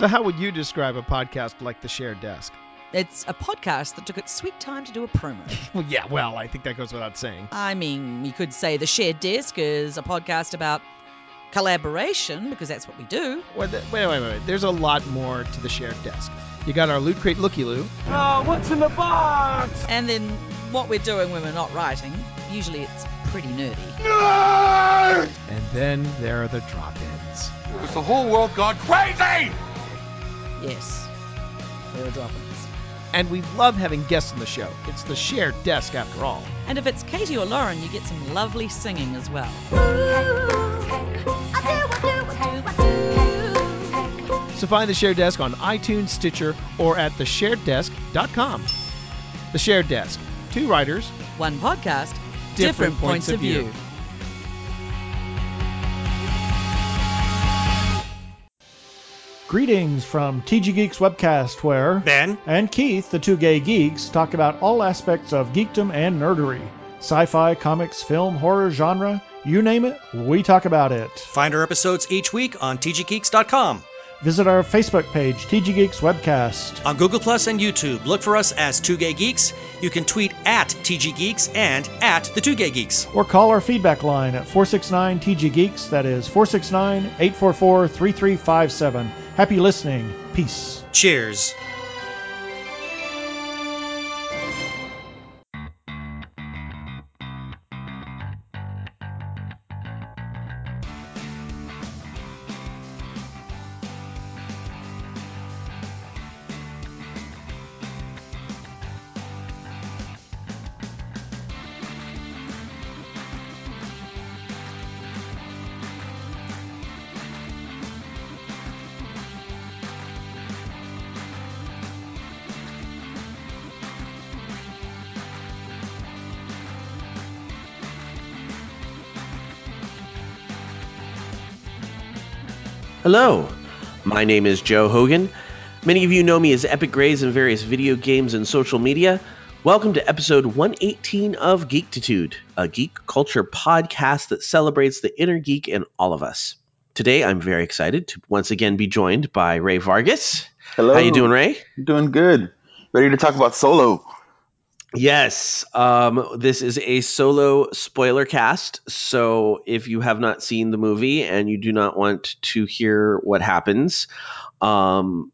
So, how would you describe a podcast like The Shared Desk? It's a podcast that took its sweet time to do a promo. Well, yeah, well, I think that goes without saying. I mean, you could say The Shared Desk is a podcast about collaboration, because that's what we do. Wait, wait, wait, wait. There's a lot more to The Shared Desk. You got our Loot Crate Looky Loo. Oh, what's in the box? And then what we're doing when we're not writing, usually it's pretty nerdy. And then there are the drop ins. Has the whole world gone crazy? Yes, there are drop-ins. And we love having guests on the show. It's The Shared Desk, after all. And if it's Katie or Lauren, you get some lovely singing as well. So find The Shared Desk on iTunes, Stitcher, or at theshareddesk.com. The Shared Desk. Two writers, One podcast, Different points of view. Greetings from TG Geeks Webcast, where Ben, and Keith, the two gay geeks, talk about all aspects of geekdom and nerdery. Sci fi, comics, film, horror, genre, you name it, we talk about it. find our episodes each week on tggeeks.com. Visit our Facebook page, TG Geeks Webcast. On Google Plus and YouTube, look for us as Two Gay Geeks. You can tweet at TG Geeks and at the Two Gay Geeks. Or call our feedback line at 469 TG Geeks. That is 469 844 3357. Happy listening. Peace. Cheers. Hello, my name is Joe Hogan. Many of you know me as Epic Grays in various video games and social media. Welcome to episode 118 of Geektitude, a geek culture podcast that celebrates the inner geek in all of us. Today, I'm very excited to once again be joined by Ray Vargas. Hello. How you doing, Ray? Doing good. Ready to talk about solo. Yes, um, this is a solo spoiler cast. So if you have not seen the movie and you do not want to hear what happens, um,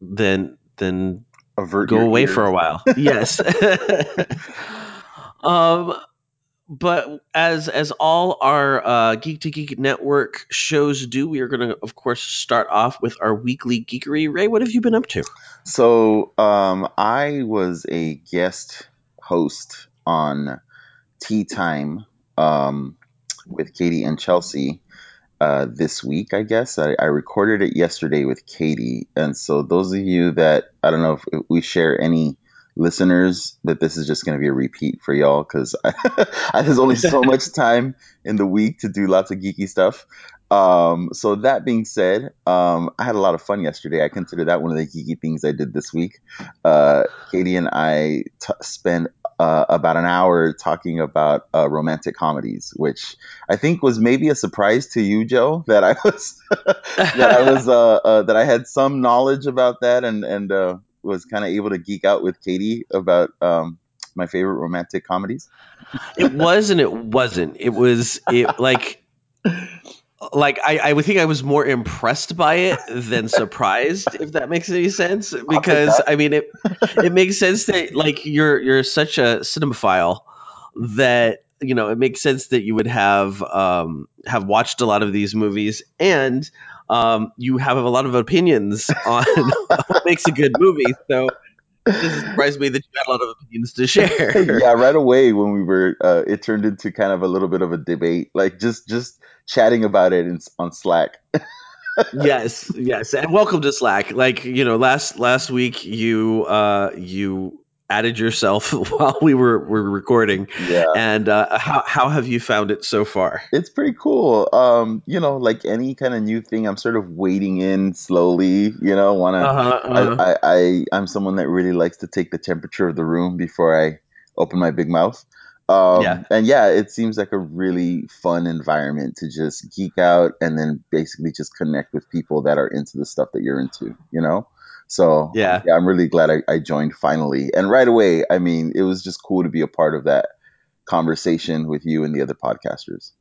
then then Avert go away ears. for a while. yes. um, but as as all our uh, Geek to Geek Network shows do, we are going to, of course, start off with our weekly geekery. Ray, what have you been up to? So um, I was a guest host on Tea Time um, with Katie and Chelsea uh, this week, I guess. I, I recorded it yesterday with Katie. And so, those of you that I don't know if we share any listeners, that this is just going to be a repeat for y'all because there's only so much time in the week to do lots of geeky stuff. Um, so that being said, um, I had a lot of fun yesterday. I consider that one of the geeky things I did this week. Uh, Katie and I t- spent uh, about an hour talking about uh, romantic comedies, which I think was maybe a surprise to you, Joe, that I was that I was uh, uh, that I had some knowledge about that and and uh, was kind of able to geek out with Katie about um, my favorite romantic comedies. It was and it wasn't. It was it like like I, I would think I was more impressed by it than surprised, if that makes any sense. Because I mean it it makes sense that like you're you're such a cinemaphile that you know it makes sense that you would have um have watched a lot of these movies and um you have a lot of opinions on what makes a good movie. So it doesn't surprise me that you had a lot of opinions to share. yeah, right away when we were, uh, it turned into kind of a little bit of a debate, like just just chatting about it in, on Slack. yes, yes, and welcome to Slack. Like you know, last last week you uh you added yourself while we were were recording, Yeah, and uh, how how have you found it so far? it's pretty cool. Um, you know, like any kind of new thing, I'm sort of wading in slowly. You know, want to. Uh-huh, uh-huh. I, I, I I'm someone that really likes to take the temperature of the room before I open my big mouth. Um, Yeah. And yeah, it seems like a really fun environment to just geek out and then basically just connect with people that are into the stuff that you're into, you know? So Yeah. yeah, I'm really glad I, I joined finally. And right away, I mean, it was just cool to be a part of that conversation with you and the other podcasters.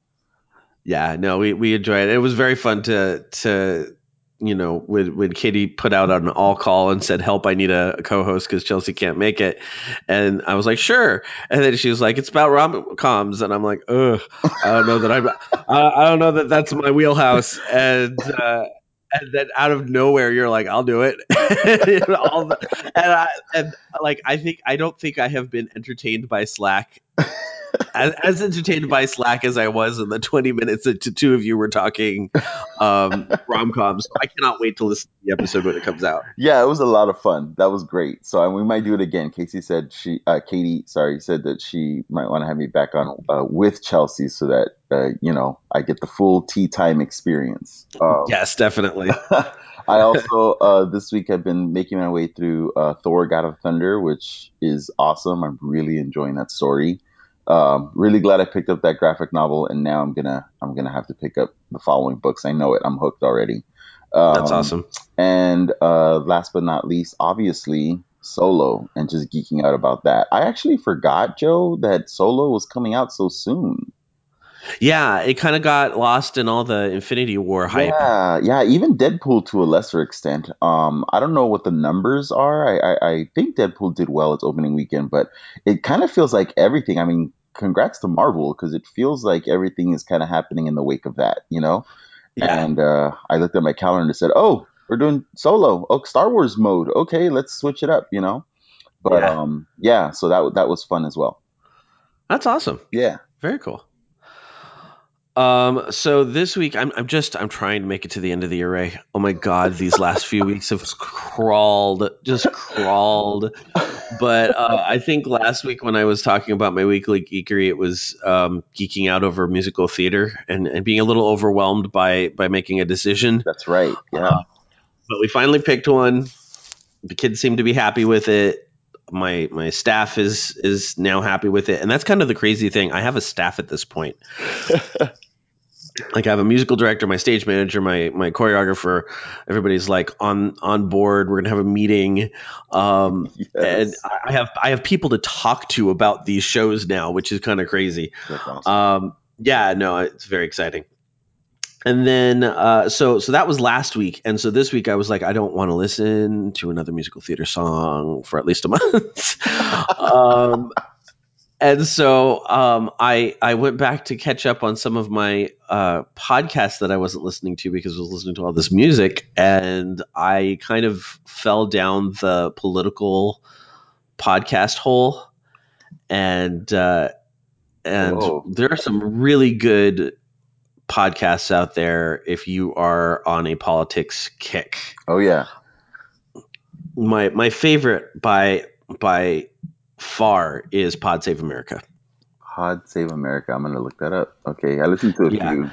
Yeah, no, we we enjoyed it. It was very fun to to you know when when Katie put out an all call and said, "Help! I need a, a co-host because Chelsea can't make it," and I was like, "Sure," and then she was like, "It's about rom coms," and I'm like, "Ugh, I don't know that I'm I, I don't know that that's my wheelhouse," and. uh and then out of nowhere, you're like, "I'll do it," All the- and, I, and like I think I don't think I have been entertained by Slack as, as entertained by Slack as I was in the 20 minutes that the two of you were talking um, rom coms. I cannot wait to listen to the episode when it comes out. Yeah, it was a lot of fun. That was great. So and we might do it again. Casey said she, uh, Katie, sorry, said that she might want to have me back on uh, with Chelsea so that uh, you know I get the full tea time experience. Um, Yes, definitely. I also uh, this week I've been making my way through uh, Thor: God of Thunder, which is awesome. I'm really enjoying that story. Um, really glad I picked up that graphic novel, and now I'm gonna I'm gonna have to pick up the following books. I know it. I'm hooked already. Um, That's awesome. And uh, last but not least, obviously Solo, and just geeking out about that. I actually forgot, Joe, that Solo was coming out so soon. Yeah, it kind of got lost in all the Infinity War hype. Yeah, yeah, even Deadpool to a lesser extent. Um, I don't know what the numbers are. I, I, I think Deadpool did well its opening weekend, but it kind of feels like everything. I mean, congrats to Marvel because it feels like everything is kind of happening in the wake of that, you know. Yeah. And uh, I looked at my calendar and said, "Oh, we're doing Solo. Oh, Star Wars mode. Okay, let's switch it up," you know. But Yeah. um, yeah, so that that was fun as well. That's awesome. Yeah. Very cool. Um, so this week I'm I'm just I'm trying to make it to the end of the array. Oh my god, these last few weeks have crawled, just crawled. But uh, I think last week when I was talking about my weekly geekery, it was um, geeking out over musical theater and, and being a little overwhelmed by by making a decision. That's right. Yeah. Uh, but we finally picked one. The kids seem to be happy with it. My my staff is is now happy with it, and that's kind of the crazy thing. I have a staff at this point. like I have a musical director, my stage manager, my my choreographer. Everybody's like on on board. We're gonna have a meeting, um, and I have I have people to talk to about these shows now, which is kind of crazy. Awesome. Um, yeah, no, it's very exciting. And then, uh, so so that was last week, and so this week I was like, I don't want to listen to another musical theater song for at least a month. um, and so um, I I went back to catch up on some of my uh, podcasts that I wasn't listening to because I was listening to all this music, and I kind of fell down the political podcast hole, and uh, and Whoa. there are some really good podcasts out there if you are on a politics kick. oh yeah. My my favorite by by far is Pod Save America. Pod Save America. I'm gonna look that up. Okay, I listened to a Yeah. few.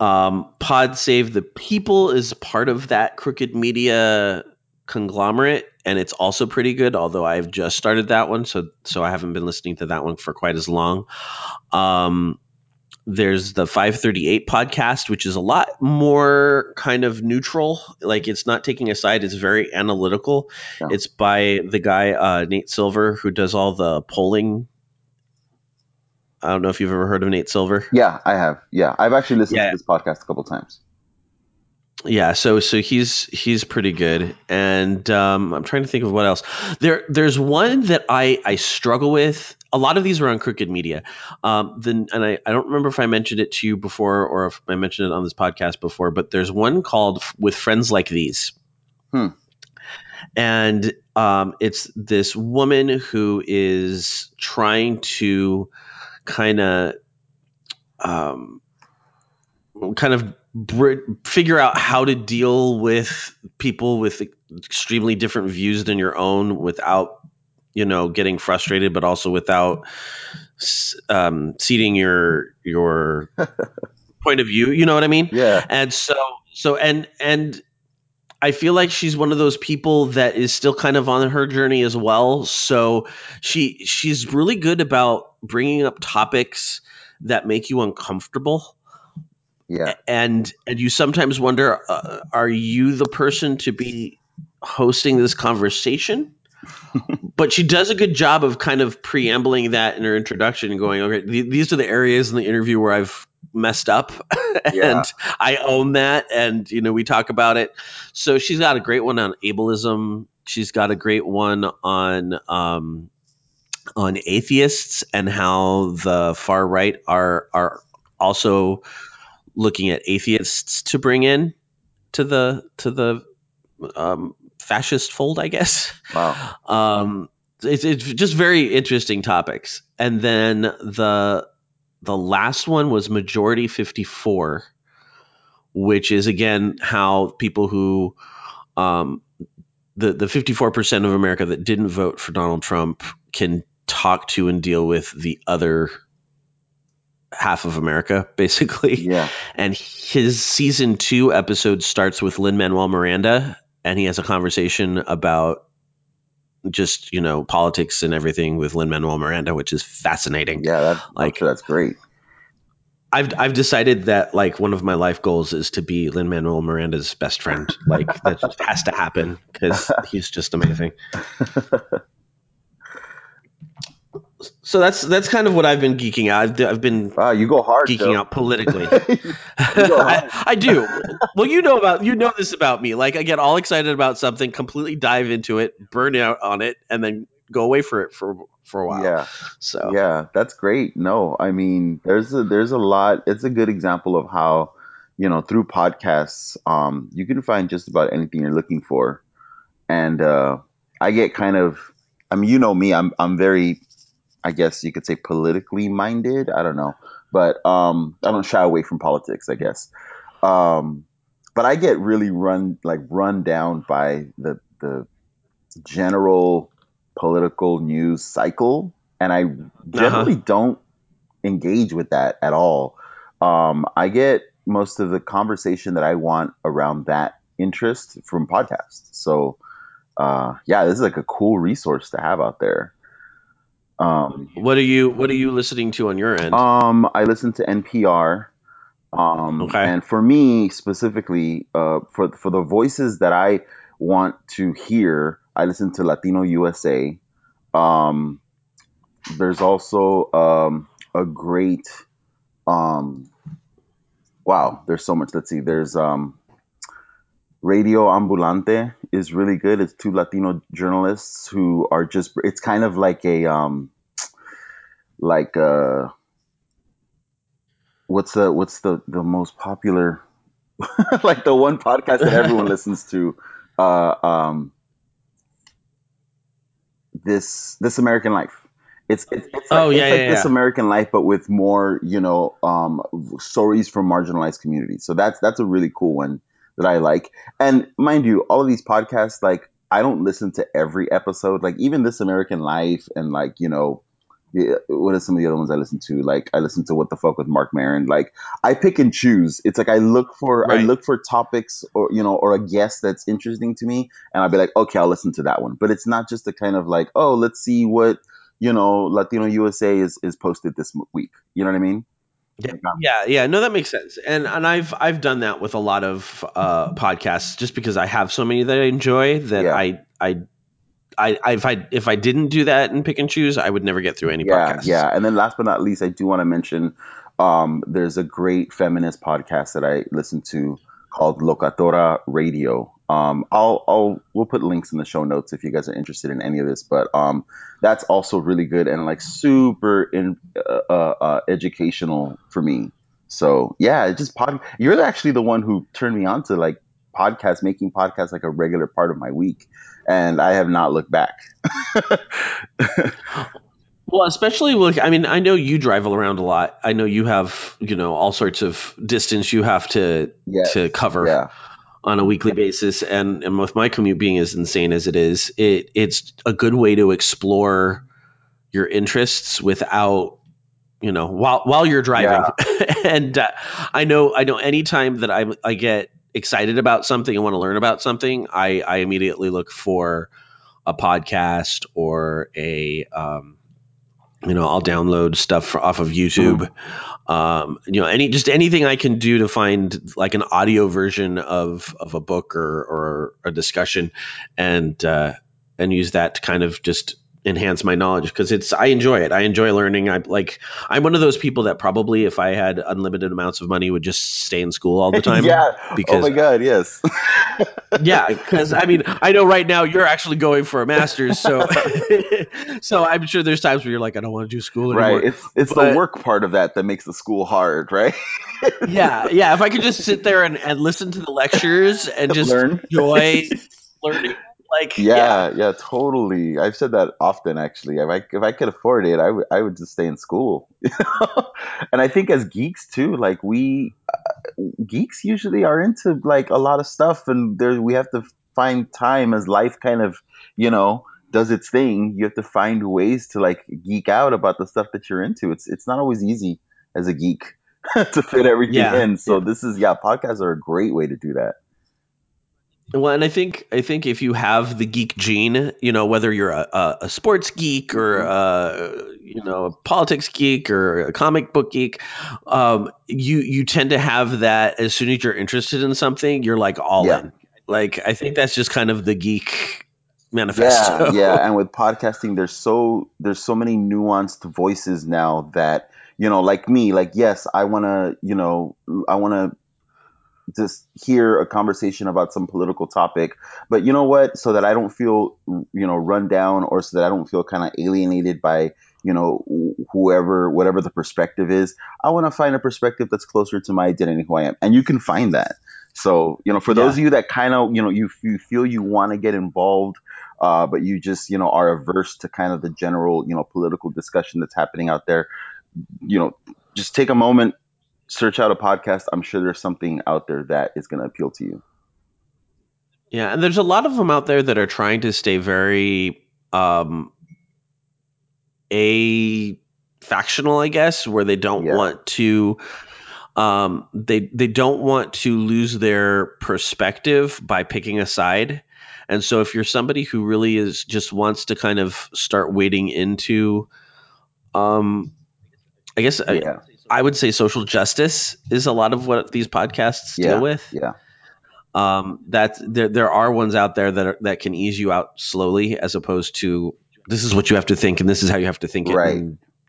Um, Pod Save the People is part of that crooked media conglomerate, and it's also pretty good. Although I've just started that one, so so I haven't been listening to that one for quite as long. Um, there's the 538 podcast, which is a lot more kind of neutral. Like it's not taking a side; it's very analytical. Yeah. It's by the guy uh, Nate Silver who does all the polling. I don't know if you've ever heard of Nate Silver. Yeah, I have. Yeah, I've actually listened Yeah. to this podcast a couple times. Yeah, so so he's he's pretty good, and um, I'm trying to think of what else. There there's one that I I struggle with. A lot of these are on Crooked Media. Um, then and I I don't remember if I mentioned it to you before or if I mentioned it on this podcast before, but there's one called "With Friends Like These," Hmm. and um, it's this woman who is trying to kind of um, kind of figure out how to deal with people with extremely different views than your own without you know getting frustrated but also without um, ceding your your point of view you know what i mean Yeah. and so so and and I feel like she's one of those people that is still kind of on her journey as well. So she she's really good about bringing up topics that make you uncomfortable. Yeah. And and you sometimes wonder uh, are you the person to be hosting this conversation? But she does a good job of kind of preambling that in her introduction and going, okay, th- these are the areas in the interview where I've messed up and Yeah. I own that. And, you know, we talk about it. So she's got a great one on ableism. She's got a great one on, um, on atheists and how the far right are, are also looking at atheists to bring in to the, to the, um, fascist fold, I guess Wow. um it's, it's just very interesting topics and then the the last one was majority 54 which is again how people who um the the 54% of america that didn't vote for donald trump can talk to and deal with the other half of america basically Yeah. and his season two episode starts with Lin Manuel Miranda, and he has a conversation about just you know politics and everything with Lin Manuel Miranda, which is fascinating. Yeah. That, Like- that's great. I've I've decided that like one of my life goals is to be Lin Manuel Miranda's best friend. Like that just has to happen because he's just amazing. So that's that's kind of what I've been geeking out. I've, I've been Wow. You go hard. geeking Joe. out politically. I, I do. Well, you know about you know this about me. Like I get all excited about something, completely dive into it, burn out on it, and then go away for it for for a while. Yeah. So Yeah, that's great. No, I mean, there's a there's a lot. It's a good example of how, you know, through podcasts, um, you can find just about anything you're looking for. And uh, I get kind of, I mean, you know me, I'm I'm very, I guess you could say politically minded. I don't know, but um, I don't shy away from politics. I guess, um, but I get really run like run down by the the general political news cycle and i generally don't engage with that at all um, i get most of the conversation that i want around that interest from podcasts so uh, yeah this is like a cool resource to have out there um, what are you what are you listening to on your end? um, I listen to NPR. Um, Okay. And for me specifically, uh, for for the voices that I want to hear, I listen to Latino USA. Um, there's also um, a great, um, wow, there's so much. Let's see. There's um, Radio Ambulante is really good. It's two Latino journalists who are just. It's kind of like a um, like uh what's the what's the the most popular like the one podcast that everyone listens to uh um this this american life it's it's, it's like, Oh, yeah, it's like yeah, this yeah. american life but with more you know um stories from marginalized communities so that's that's a really cool one that i like and mind you all of these podcasts like i don't listen to every episode like even this american life and like you know what are some of the other ones I listen to? Like I listen to What the Fuck with Marc Maron. Like I pick and choose. It's like I look for I look for topics or you know or a guest that's interesting to me, and I'll be like, okay, I'll listen to that one. But it's not just a kind of like, oh, let's see what you know Latino USA is is posted this week. You know what I mean? Yeah, yeah, yeah. No, that makes sense. And and I've I've done that with a lot of uh, podcasts just because I have so many that I enjoy that Yeah. I I. I, I, if I if I didn't do that and pick and choose, I would never get through any yeah, podcasts. yeah. And then last but not least, I do want to mention um, there's a great feminist podcast that I listen to called Locatora Radio. Um, I'll, I'll we'll put links in the show notes if you guys are interested in any of this. But um, that's also really good and like super in, uh, uh, uh, educational for me. So yeah, just pod. You're actually the one who turned me on to like podcasts, making podcasts like a regular part of my week, and I have not looked back. Well, especially like I mean, I know you drive around a lot. I know you have you know all sorts of distance you have to Yes, to cover yeah. on a weekly basis, and and with my commute being as insane as it is, it it's a good way to explore your interests without you know while while you're driving. and uh, I know I know anytime that I I get excited about something and want to learn about something, I, I immediately look for a podcast or a um, you know I'll download stuff off of YouTube. Um, you know, any just anything I can do to find like an audio version of of a book or or a discussion, and uh, and use that to kind of just enhance my knowledge because it's I enjoy it. I enjoy learning. I like I'm one of those people that probably if I had unlimited amounts of money would just stay in school all the time. yeah. Because oh my god, yes. yeah, because I mean, I know right now you're actually going for a master's, so so I'm sure there's times where you're like, I don't want to do school anymore. right. It's it's But- the work part of that that makes the school hard, right? yeah, yeah. If I could just sit there and, and listen to the lectures and just Learn. enjoy learning, like Yeah, yeah, totally. I've said that often actually. If I if I could afford it, I would I would just stay in school. and I think as geeks too, like we uh, geeks usually are into like a lot of stuff and there we have to find time as life kind of, you know, does its thing. You have to find ways to like geek out about the stuff that you're into. It's it's not always easy as a geek to fit everything Yeah, in. So yeah. this is yeah, podcasts are a great way to do that. Well, and I think I think if you have the geek gene, you know, whether you're a, a, a sports geek or Mm-hmm. uh, you know a politics geek or a comic book geek, um, you you tend to have that as soon as you're interested in something, you're like all Yeah. in. Like I think that's just kind of the geek manifesto. Yeah, yeah, and with podcasting, there's so there's so many nuanced voices now that you know, like me, like yes, I want to, you know, I want to just hear a conversation about some political topic, but you know what? So that I don't feel, you know, run down, or so that I don't feel kind of alienated by, you know, whoever, whatever the perspective is. I want to find a perspective that's closer to my identity, who I am, and you can find that. So, you know, for those of you that kind of, you know, you, you feel you want to get involved, uh, but you just, you know, are averse to kind of the general, you know, political discussion that's happening out there, you know, just take a moment, search out a podcast. I'm sure there's something out there that is going to appeal to you. Yeah, and there's a lot of them out there that are trying to stay very um a factional, I guess, where they don't Yeah. want to um they they don't want to lose their perspective by picking a side. And so if you're somebody who really is just wants to kind of start wading into um I guess Yeah. I would say social justice is a lot of what these podcasts Yeah. deal with Yeah. um, that there there are ones out there that are, that can ease you out slowly, as opposed to this is what you have to think and this is how you have to think it Right.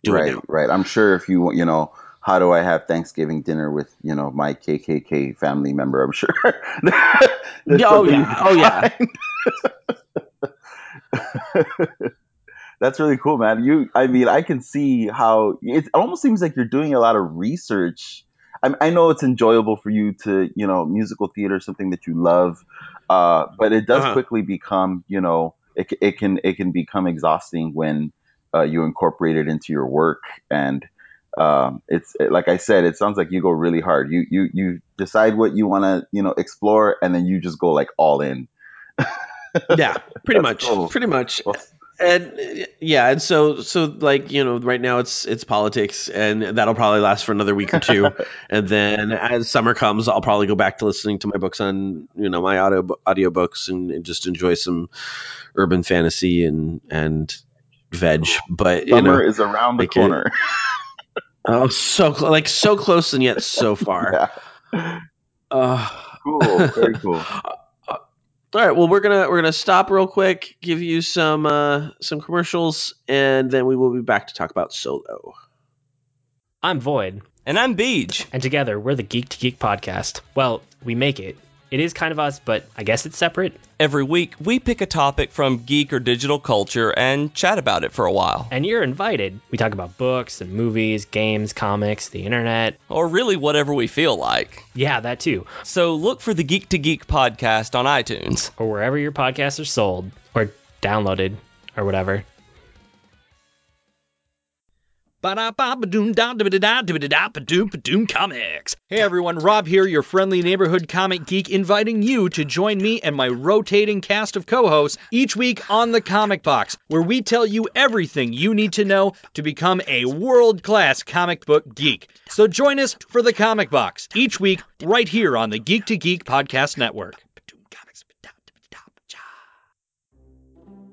do right. it. Right. I'm sure if you, you know, how do I have Thanksgiving dinner with, you know, my KKK family member? I'm sure. Oh, yeah. Oh, yeah. That's really cool, man. You, I mean, I can see how it almost seems like you're doing a lot of research. I, I know it's enjoyable for you to, you know, musical theater is something that you love, uh, but it does Uh-huh. quickly become, you know, it, it can it can become exhausting when uh, you incorporate it into your work. And um, it's like I said, it sounds like you go really hard. You you you decide what you want to, you know, explore, and then you just go like all in. Yeah, pretty much, cool. pretty much. Well, And yeah, and so so like you know, right now it's it's politics, and that'll probably last for another week or two, and then as summer comes, I'll probably go back to listening to my books on you know my audio audiobooks and, and just enjoy some urban fantasy and and veg. But you Summer know, is around the like it- corner. oh, so cl- like so close and yet so far. yeah. Uh, Cool. Very cool. All right, well we're gonna we're gonna stop real quick, give you some uh, some commercials, and then we will be back to talk about solo. I'm Void, And I'm Beej. and together we're the Geek to Geek podcast. Well, we make it. It is kind of us, but I guess it's separate. Every week, we pick a topic from geek or digital culture and chat about it for a while. And you're invited. We talk about books and movies, games, comics, the internet. Or really whatever we feel like. Yeah, that too. So look for the Geek to Geek podcast on iTunes. Or wherever your podcasts are sold or downloaded or whatever. Comics. Hey everyone, Rob here, your friendly neighborhood comic geek, inviting you to join me and my rotating cast of co hosts each week on The Comic Box, where we tell you everything you need to know to become a world class comic book geek. So join us for The Comic Box each week right here on the Geek to Geek Podcast Network.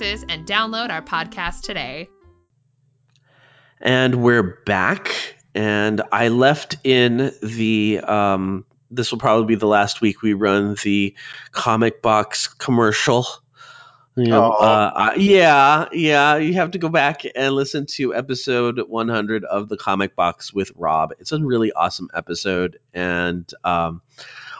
is and download our podcast today. And we're back. And I left in the. Um, this will probably be the last week we run the comic box commercial. You know, uh, I- yeah, yeah. You have to go back and listen to episode 100 of the comic box with Rob. It's a really awesome episode, and um,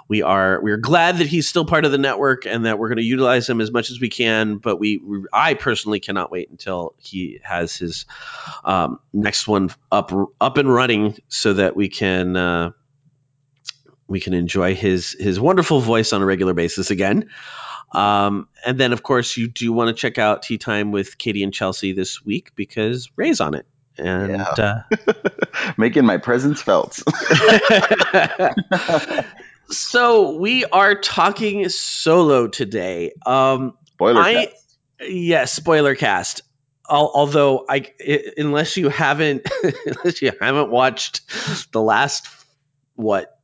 we are we are glad that he's still part of the network and that we're going to utilize him as much as we can. But we, we I personally cannot wait until he has his um, next one up up and running so that we can. Uh, we can enjoy his his wonderful voice on a regular basis again. Um, and then, of course, you do want to check out Tea Time with Katie and Chelsea this week because Ray's on it. And Yeah. uh, Making my presence felt. so we are talking solo today. Um, Spoiler I, cast. Yes, spoiler cast. Al- Although I, i- unless you haven't, unless you haven't watched the last what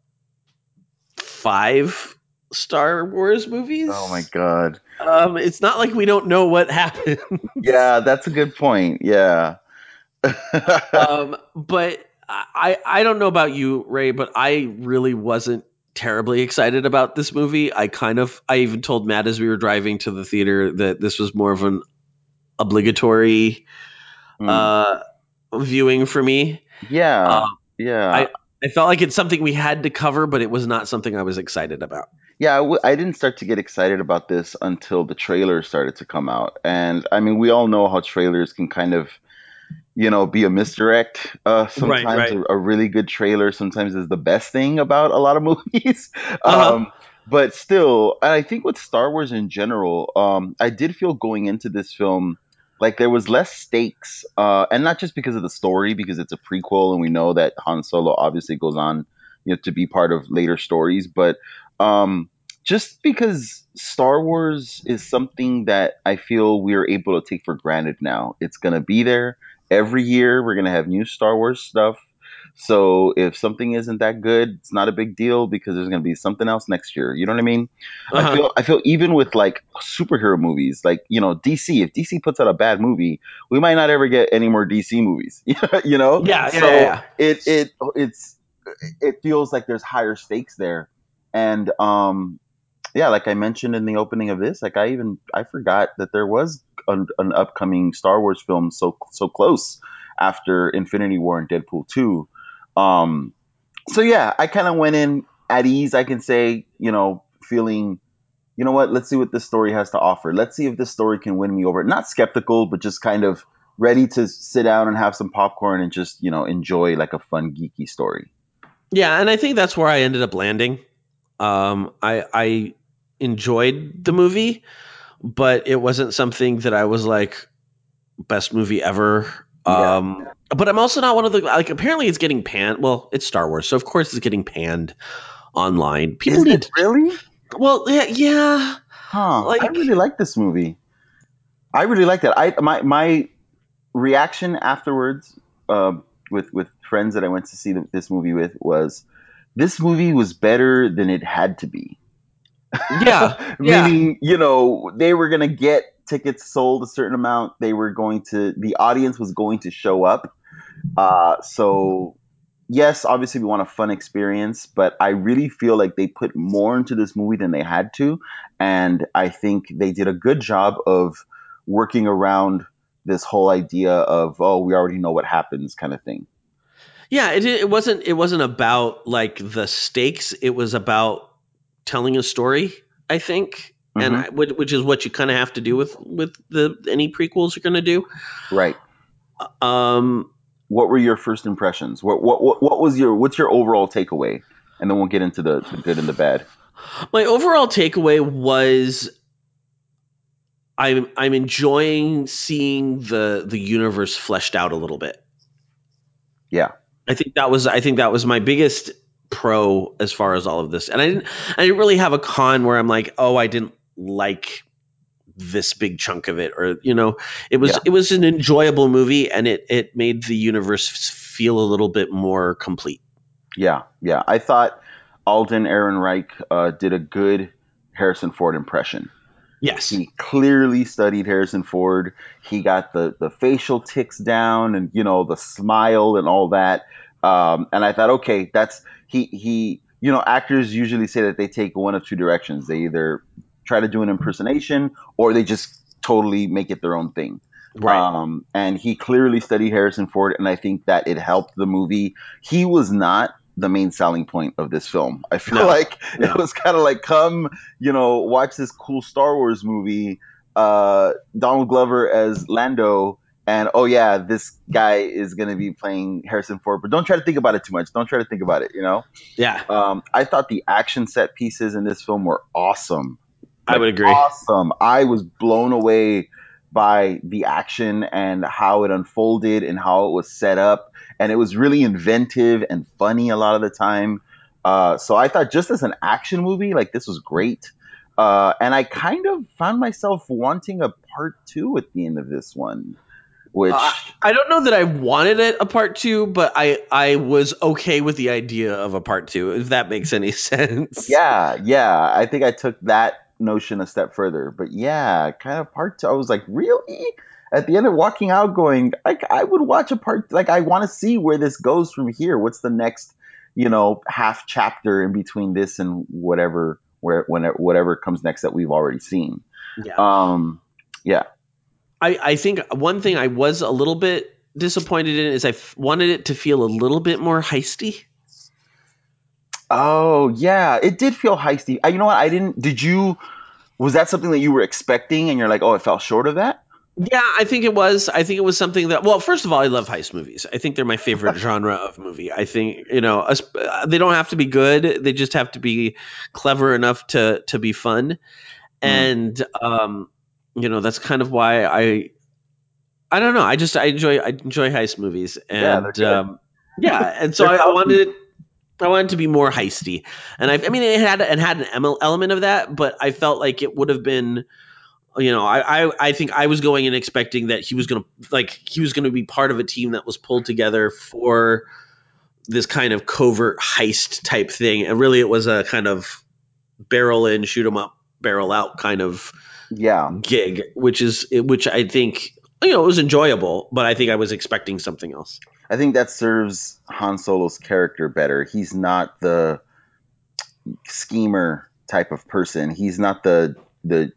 five Star Wars movies, Oh my god. um, it's not like we don't know what happened. Yeah, that's a good point. Yeah. um, but I I don't know about you, Ray, but I really wasn't terribly excited about this movie. I kind of I even told Matt as we were driving to the theater that this was more of an obligatory Hmm. uh viewing for me. yeah. Um, yeah. I I felt like it's something we had to cover, but it was not something I was excited about. Yeah, I, w- I didn't start to get excited about this until the trailer started to come out. And I mean, we all know how trailers can kind of, you know, be a misdirect. Uh, sometimes right. A, a really good trailer sometimes is the best thing about a lot of movies. Uh-huh. um, but still, and I think with Star Wars in general, um, I did feel going into this film like there was less stakes, uh, and not just because of the story, because it's a prequel, and we know that Han Solo obviously goes on, you know, to be part of later stories, but um, just because Star Wars is something that I feel we are able to take for granted now. It's gonna be there every year. We're gonna have new Star Wars stuff. So if something isn't that good, it's not a big deal because there's gonna be something else next year. You know what I mean? Uh-huh. I feel I feel even with like superhero movies, like you know DC. If DC puts out a bad movie, we might not ever get any more DC movies. you know? Yeah, yeah, So yeah, yeah. it it it's it feels like there's higher stakes there, and um yeah, like I mentioned in the opening of this, like I even I forgot that there was an, an upcoming Star Wars film so so close after Infinity War and Deadpool two. Um, so yeah, I kind of went in at ease. I can say, you know, feeling, you know what? Let's see what this story has to offer. Let's see if this story can win me over. Not skeptical, but just kind of ready to sit down and have some popcorn and just you know enjoy like a fun geeky story. Yeah, and I think that's where I ended up landing. Um, I I enjoyed the movie, but it wasn't something that I was like best movie ever. Yeah. Um, but I'm also not one of the like. Apparently, it's getting panned. Well, it's Star Wars, so of course it's getting panned online. People Is need. it really? Well, yeah, yeah. Huh. Like- I really like this movie. I really like that. I my my reaction afterwards uh, with with friends that I went to see the, this movie with was this movie was better than it had to be. Yeah, yeah. Meaning, you know, they were gonna get tickets sold a certain amount. They were going to the audience was going to show up. Uh, so yes, obviously we want a fun experience, but I really feel like they put more into this movie than they had to, and I think they did a good job of working around this whole idea of oh we already know what happens kind of thing. Yeah, it it wasn't it wasn't about like the stakes. It was about telling a story. I think, and Mhm. I, which, which is what you kind of have to do with with the any prequels you're going to do. Right. Um, what were your first impressions? What what what, what was your what's your overall takeaway? And then we'll get into the, the good and the bad. My overall takeaway was I'm I'm enjoying seeing the the universe fleshed out a little bit. Yeah. I think that was I think that was my biggest pro as far as all of this. And I didn't I didn't really have a con where I'm like, "Oh, I didn't like this big chunk of it or you know, it was Yeah. it was an enjoyable movie and it it made the universe feel a little bit more complete. Yeah, yeah. I thought Alden Ehrenreich uh, did a good Harrison Ford impression. Yes. He clearly studied Harrison Ford. He got the the facial tics down and you know the smile and all that. Um, and I thought, okay, that's he he. You know, actors usually say that they take one of two directions. They either try to do an impersonation or they just totally make it their own thing. Right. Um, and he clearly studied Harrison Ford, and I think that it helped the movie. He was not the main selling point of this film. I feel No, like no. it was kind of like, come, you know, watch this cool Star Wars movie. Uh, Donald Glover as Lando, and oh yeah, this guy is gonna be playing Harrison Ford. But don't try to think about it too much. Don't try to think about it. You know. Yeah. Um, I thought the action set pieces in this film were awesome. I would agree. Awesome. I was blown away by the action and how it unfolded and how it was set up. And it was really inventive and funny a lot of the time. Uh, so I thought just as an action movie, like this was great. Uh, and I kind of found myself wanting a part two at the end of this one, which Uh, I don't know that I wanted it a part two, but I I was okay with the idea of a part two, if that makes any sense. Yeah, yeah. I think I took that notion a step further. But yeah, kind of part two. I was like, really? At the end of walking out, going, like, I would watch a part. Like, I want to see where this goes from here. What's the next, you know, half chapter in between this and whatever, where whenever whatever comes next that we've already seen. Yeah. Um, yeah. I, I think one thing I was a little bit disappointed in is I f- wanted it to feel a little bit more heisty. Oh yeah, it did feel heisty. Uh, You know what? I didn't. Did you? Was that something that you were expecting, and you're like, oh, it fell short of that? Yeah, I think it was. I think it was something that. Well, first of all, I love heist movies. I think they're my favorite genre of movie. I think you know they don't have to be good. They just have to be clever enough to to be fun, and um, you know that's kind of why I. I don't know. I just I enjoy I enjoy heist movies, and they're um, yeah, and so I, I wanted I wanted to be more heisty, and I, I mean it had it had an element of that, but I felt like it would have been, you know, I, I I think I was going in expecting that he was gonna like he was gonna be part of a team that was pulled together for this kind of covert heist type thing, and really it was a kind of barrel in, shoot 'em up, barrel out kind of Yeah. gig, which is which I think you know it was enjoyable, but I think I was expecting something else. I think that serves Han Solo's character better. He's not the schemer type of person. He's not the the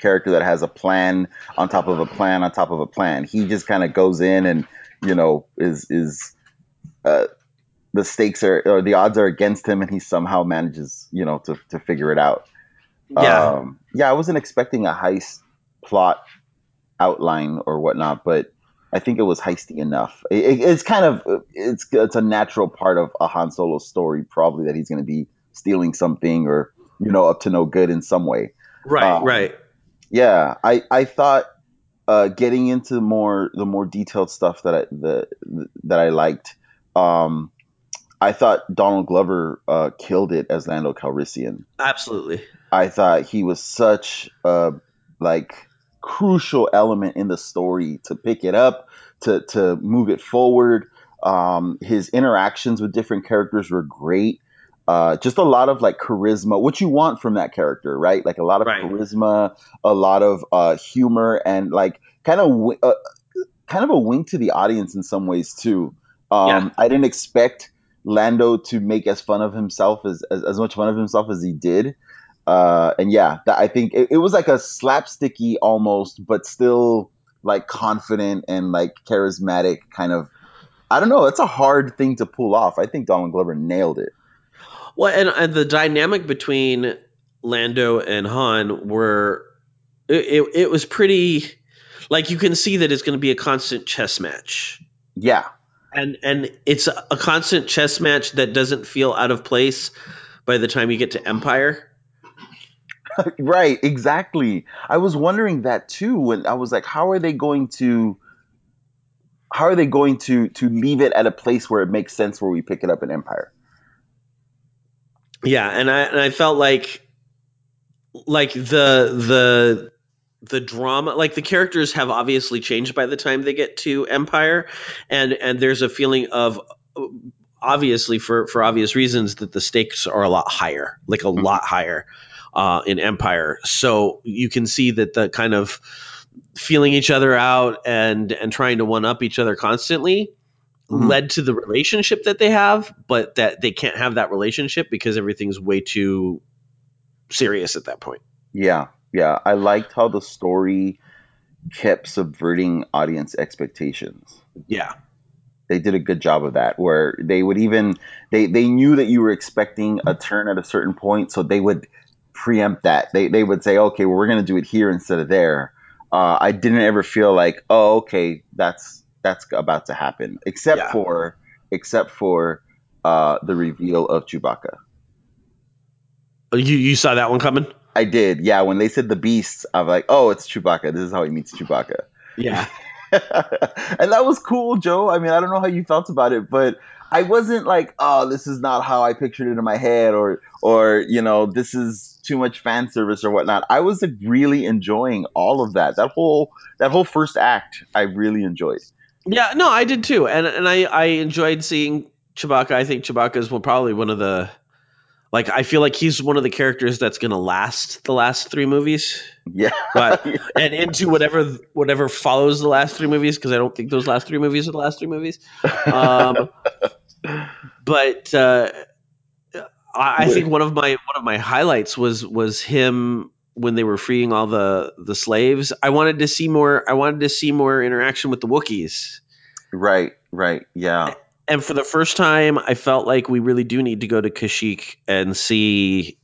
character that has a plan on top of a plan on top of a plan. He just kind of goes in and you know is is uh, the stakes are or the odds are against him, and he somehow manages you know to to figure it out. Yeah. um, yeah. I wasn't expecting a heist plot outline or whatnot, but I think it was heisty enough. It, it- it's kind of it's it's a natural part of a Han Solo story, probably that he's going to be stealing something or you know up to no good in some way. Right, Um, right. Yeah, I I thought uh, getting into more the more detailed stuff that I the, that I liked. Um, I thought Donald Glover uh, killed it as Lando Calrissian. Absolutely. I thought he was such a like crucial element in the story to pick it up, to to move it forward. Um, his interactions with different characters were great. Uh, just a lot of like charisma, what you want from that character, right? Like a lot of charisma, a lot of uh, humor, and like kind of wi- uh, kind of a wink to the audience in some ways too. Um, I didn't expect Lando to make as fun of himself as as, as much fun of himself as he did. Uh, and yeah, that, I think it, it was like a slapsticky almost, but still like confident and like charismatic kind of. I don't know. It's a hard thing to pull off. I think Donald Glover nailed it. Well, and, and the dynamic between Lando and Han were it, it, it was pretty like you can see that it's going to be a constant chess match. Yeah. And and it's a, a constant chess match that doesn't feel out of place by the time you get to Empire. right, exactly. I was wondering that too when I was like how are they going to how are they going to to leave it at a place where it makes sense where we pick it up in Empire? Yeah, and I and I felt like like the the the drama like the characters have obviously changed by the time they get to Empire and and there's a feeling of obviously for for obvious reasons that the stakes are a lot higher, like a mm-hmm. lot higher uh, in Empire. So you can see that the kind of feeling each other out and and trying to one up each other constantly Mhm. led to the relationship that they have, but that they can't have that relationship because everything's way too serious at that point. Yeah, yeah. I liked how the story kept subverting audience expectations. Yeah. They did a good job of that where they would even they they knew that you were expecting a turn at a certain point, so they would preempt that. They they would say, "Okay, well we're going to do it here instead of there." Uh, I didn't ever feel like, "Oh, okay, that's that's about to happen." Except Yeah. for except for uh, the reveal of Chewbacca. You you saw that one coming? I did. Yeah, when they said the beasts, I'm like, "Oh, it's Chewbacca. This is how he meets Chewbacca." Yeah. and that was cool, Joe. I mean, I don't know how you felt about it, but I wasn't like, oh, this is not how I pictured it in my head, or or you know, this is too much fan service or whatnot. I was like, really enjoying all of that. That whole that whole first act, I really enjoyed. Yeah, no, I did too, and and I I enjoyed seeing Chewbacca. I think Chewbacca is probably one of the like I feel like he's one of the characters that's going to last the last three movies. Yeah, but and into whatever whatever follows the last three movies because I don't think those last three movies are the last three movies. Um, but uh, I, I think one of my one of my highlights was was him when they were freeing all the the slaves. I wanted to see more. I wanted to see more interaction with the Wookiees. Right, right, yeah. And for the first time, I felt like we really do need to go to Kashyyyk and see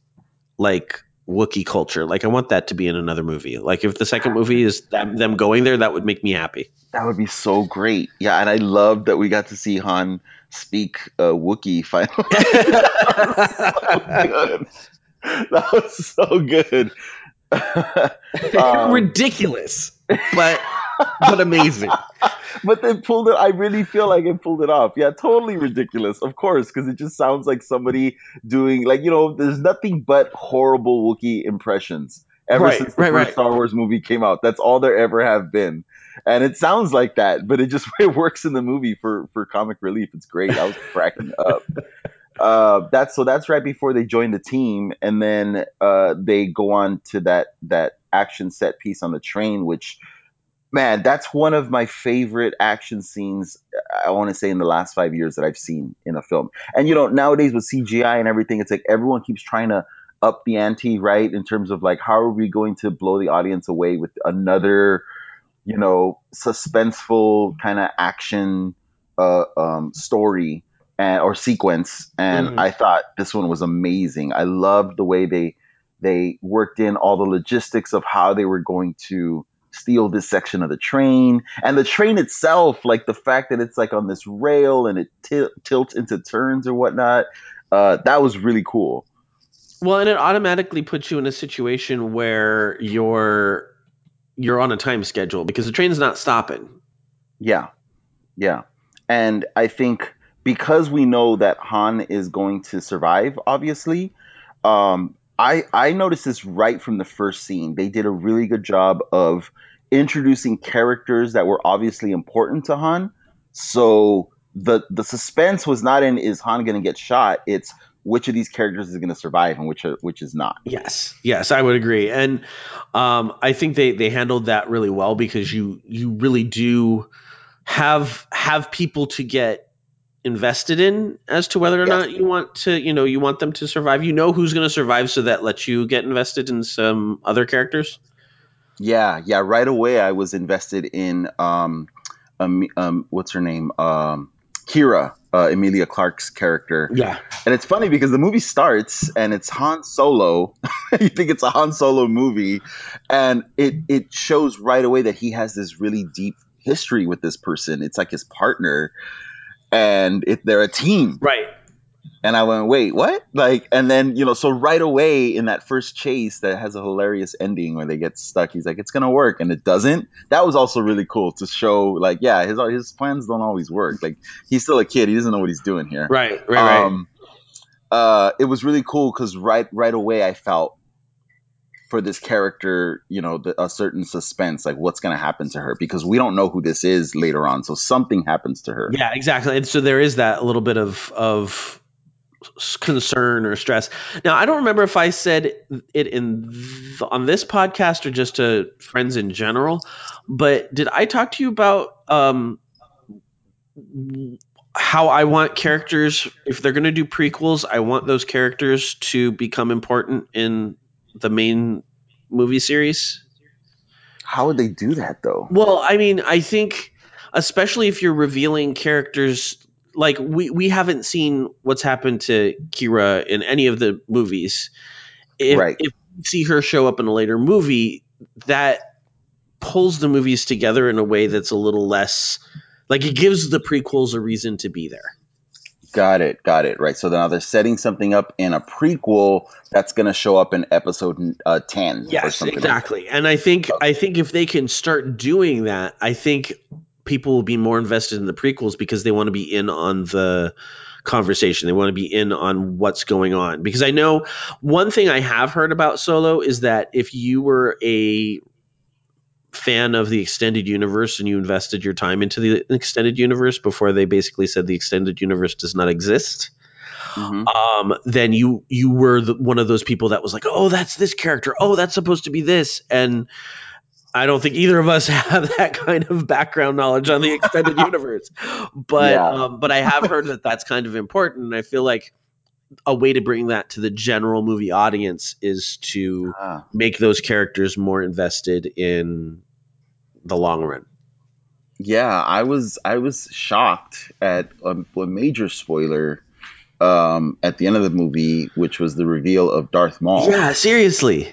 like Wookiee culture. Like I want that to be in another movie. Like if the second movie is them, them going there, that would make me happy. That would be so great. Yeah, and I love that we got to see Han speak uh, Wookiee finally. that was so good. That was so good. Um, Ridiculous, but but amazing. but they pulled it. I really feel like it pulled it off. Yeah, totally ridiculous, of course, because it just sounds like somebody doing like you know. There's nothing but horrible Wookiee impressions ever Right, since the right, first right. Star Wars movie came out. That's all there ever have been, and it sounds like that, but it just it works in the movie for for comic relief. It's great. I was cracking up. Uh, that's so that's right before they join the team, and then uh, they go on to that that action set piece on the train, which man, that's one of my favorite action scenes. I want to say in the last five years that I've seen in a film. And you know, nowadays with CGI and everything, it's like everyone keeps trying to up the ante, right? In terms of like how are we going to blow the audience away with another, you know, suspenseful kind of action uh, um, story and or sequence. And Mhm. I thought this one was amazing. I loved the way they they worked in all the logistics of how they were going to steal this section of the train. And the train itself like the fact that it's like on this rail and it til- tilts into turns or whatnot uh, that was really cool. Well, and it automatically puts you in a situation where you're you're on a time schedule because the train's not stopping. yeah. Yeah. And i think because we know that han is going to survive obviously um, I, I noticed this right from the first scene. They did a really good job of introducing characters that were obviously important to han. So the the suspense was not in is han going to get shot? It's which of these characters is going to survive and which are, which is not. Yes, yes, I would agree, and um, I think they they handled that really well because you you really do have have people to get invested in as to whether or not you want to you know you want them to survive. You know who's going to survive, so that lets you get invested in some other characters. Yeah, yeah. Right away, I was invested in um, um, um what's her name, um, Qi'ra, uh, Emilia Clarke's character. Yeah. And it's funny because the movie starts and it's Han Solo. you think it's a Han Solo movie, and it it shows right away that he has this really deep history with this person. It's like his partner, and it, they're a team. Right. And I went, wait, what? Like, and then, you know, so right away in that first chase that has a hilarious ending where they get stuck, he's like, it's going to work. And it doesn't. That was also really cool to show, like, yeah, his, his plans don't always work. Like, he's still a kid. He doesn't know what he's doing here. Right, right, right. Um, uh, it was really cool because right, right away I felt for this character, you know, the, a certain suspense, like what's going to happen to her because we don't know who this is later on. So something happens to her. Yeah, exactly. And so there is that little bit of of concern or stress. Now, I don't remember if I said it in th- on this podcast or just to friends in general, but did I talk to you about um how I want characters if they're going to do prequels, I want those characters to become important in the main movie series? How would they do that though? Well, I mean, I think especially if you're revealing characters like we we haven't seen what's happened to Qi'ra in any of the movies. If, Right. if we see her show up in a later movie, that pulls the movies together in a way that's a little less like it gives the prequels a reason to be there. Got it. Got it. Right. So now they're setting something up in a prequel that's going to show up in episode uh, 10 or Yes, something. like exactly. And I think I think if they can start doing that, I think people will be more invested in the prequels because they want to be in on the conversation. They want to be in on what's going on. Because I know one thing I have heard about Solo is that if you were a fan of the extended universe and you invested your time into the extended universe before they basically said the extended universe does not exist Mhm. um, then you you were the, one of those people that was like, oh, that's this character. Oh, that's supposed to be this. And I don't think either of us have that kind of background knowledge on the extended universe. But Yeah. um, but I have heard that that's kind of important, and I feel like a way to bring that to the general movie audience is to Ah. make those characters more invested in the long run. Yeah, I was I was shocked at a, a major spoiler um, at the end of the movie, which was the reveal of Darth Maul. Yeah, seriously.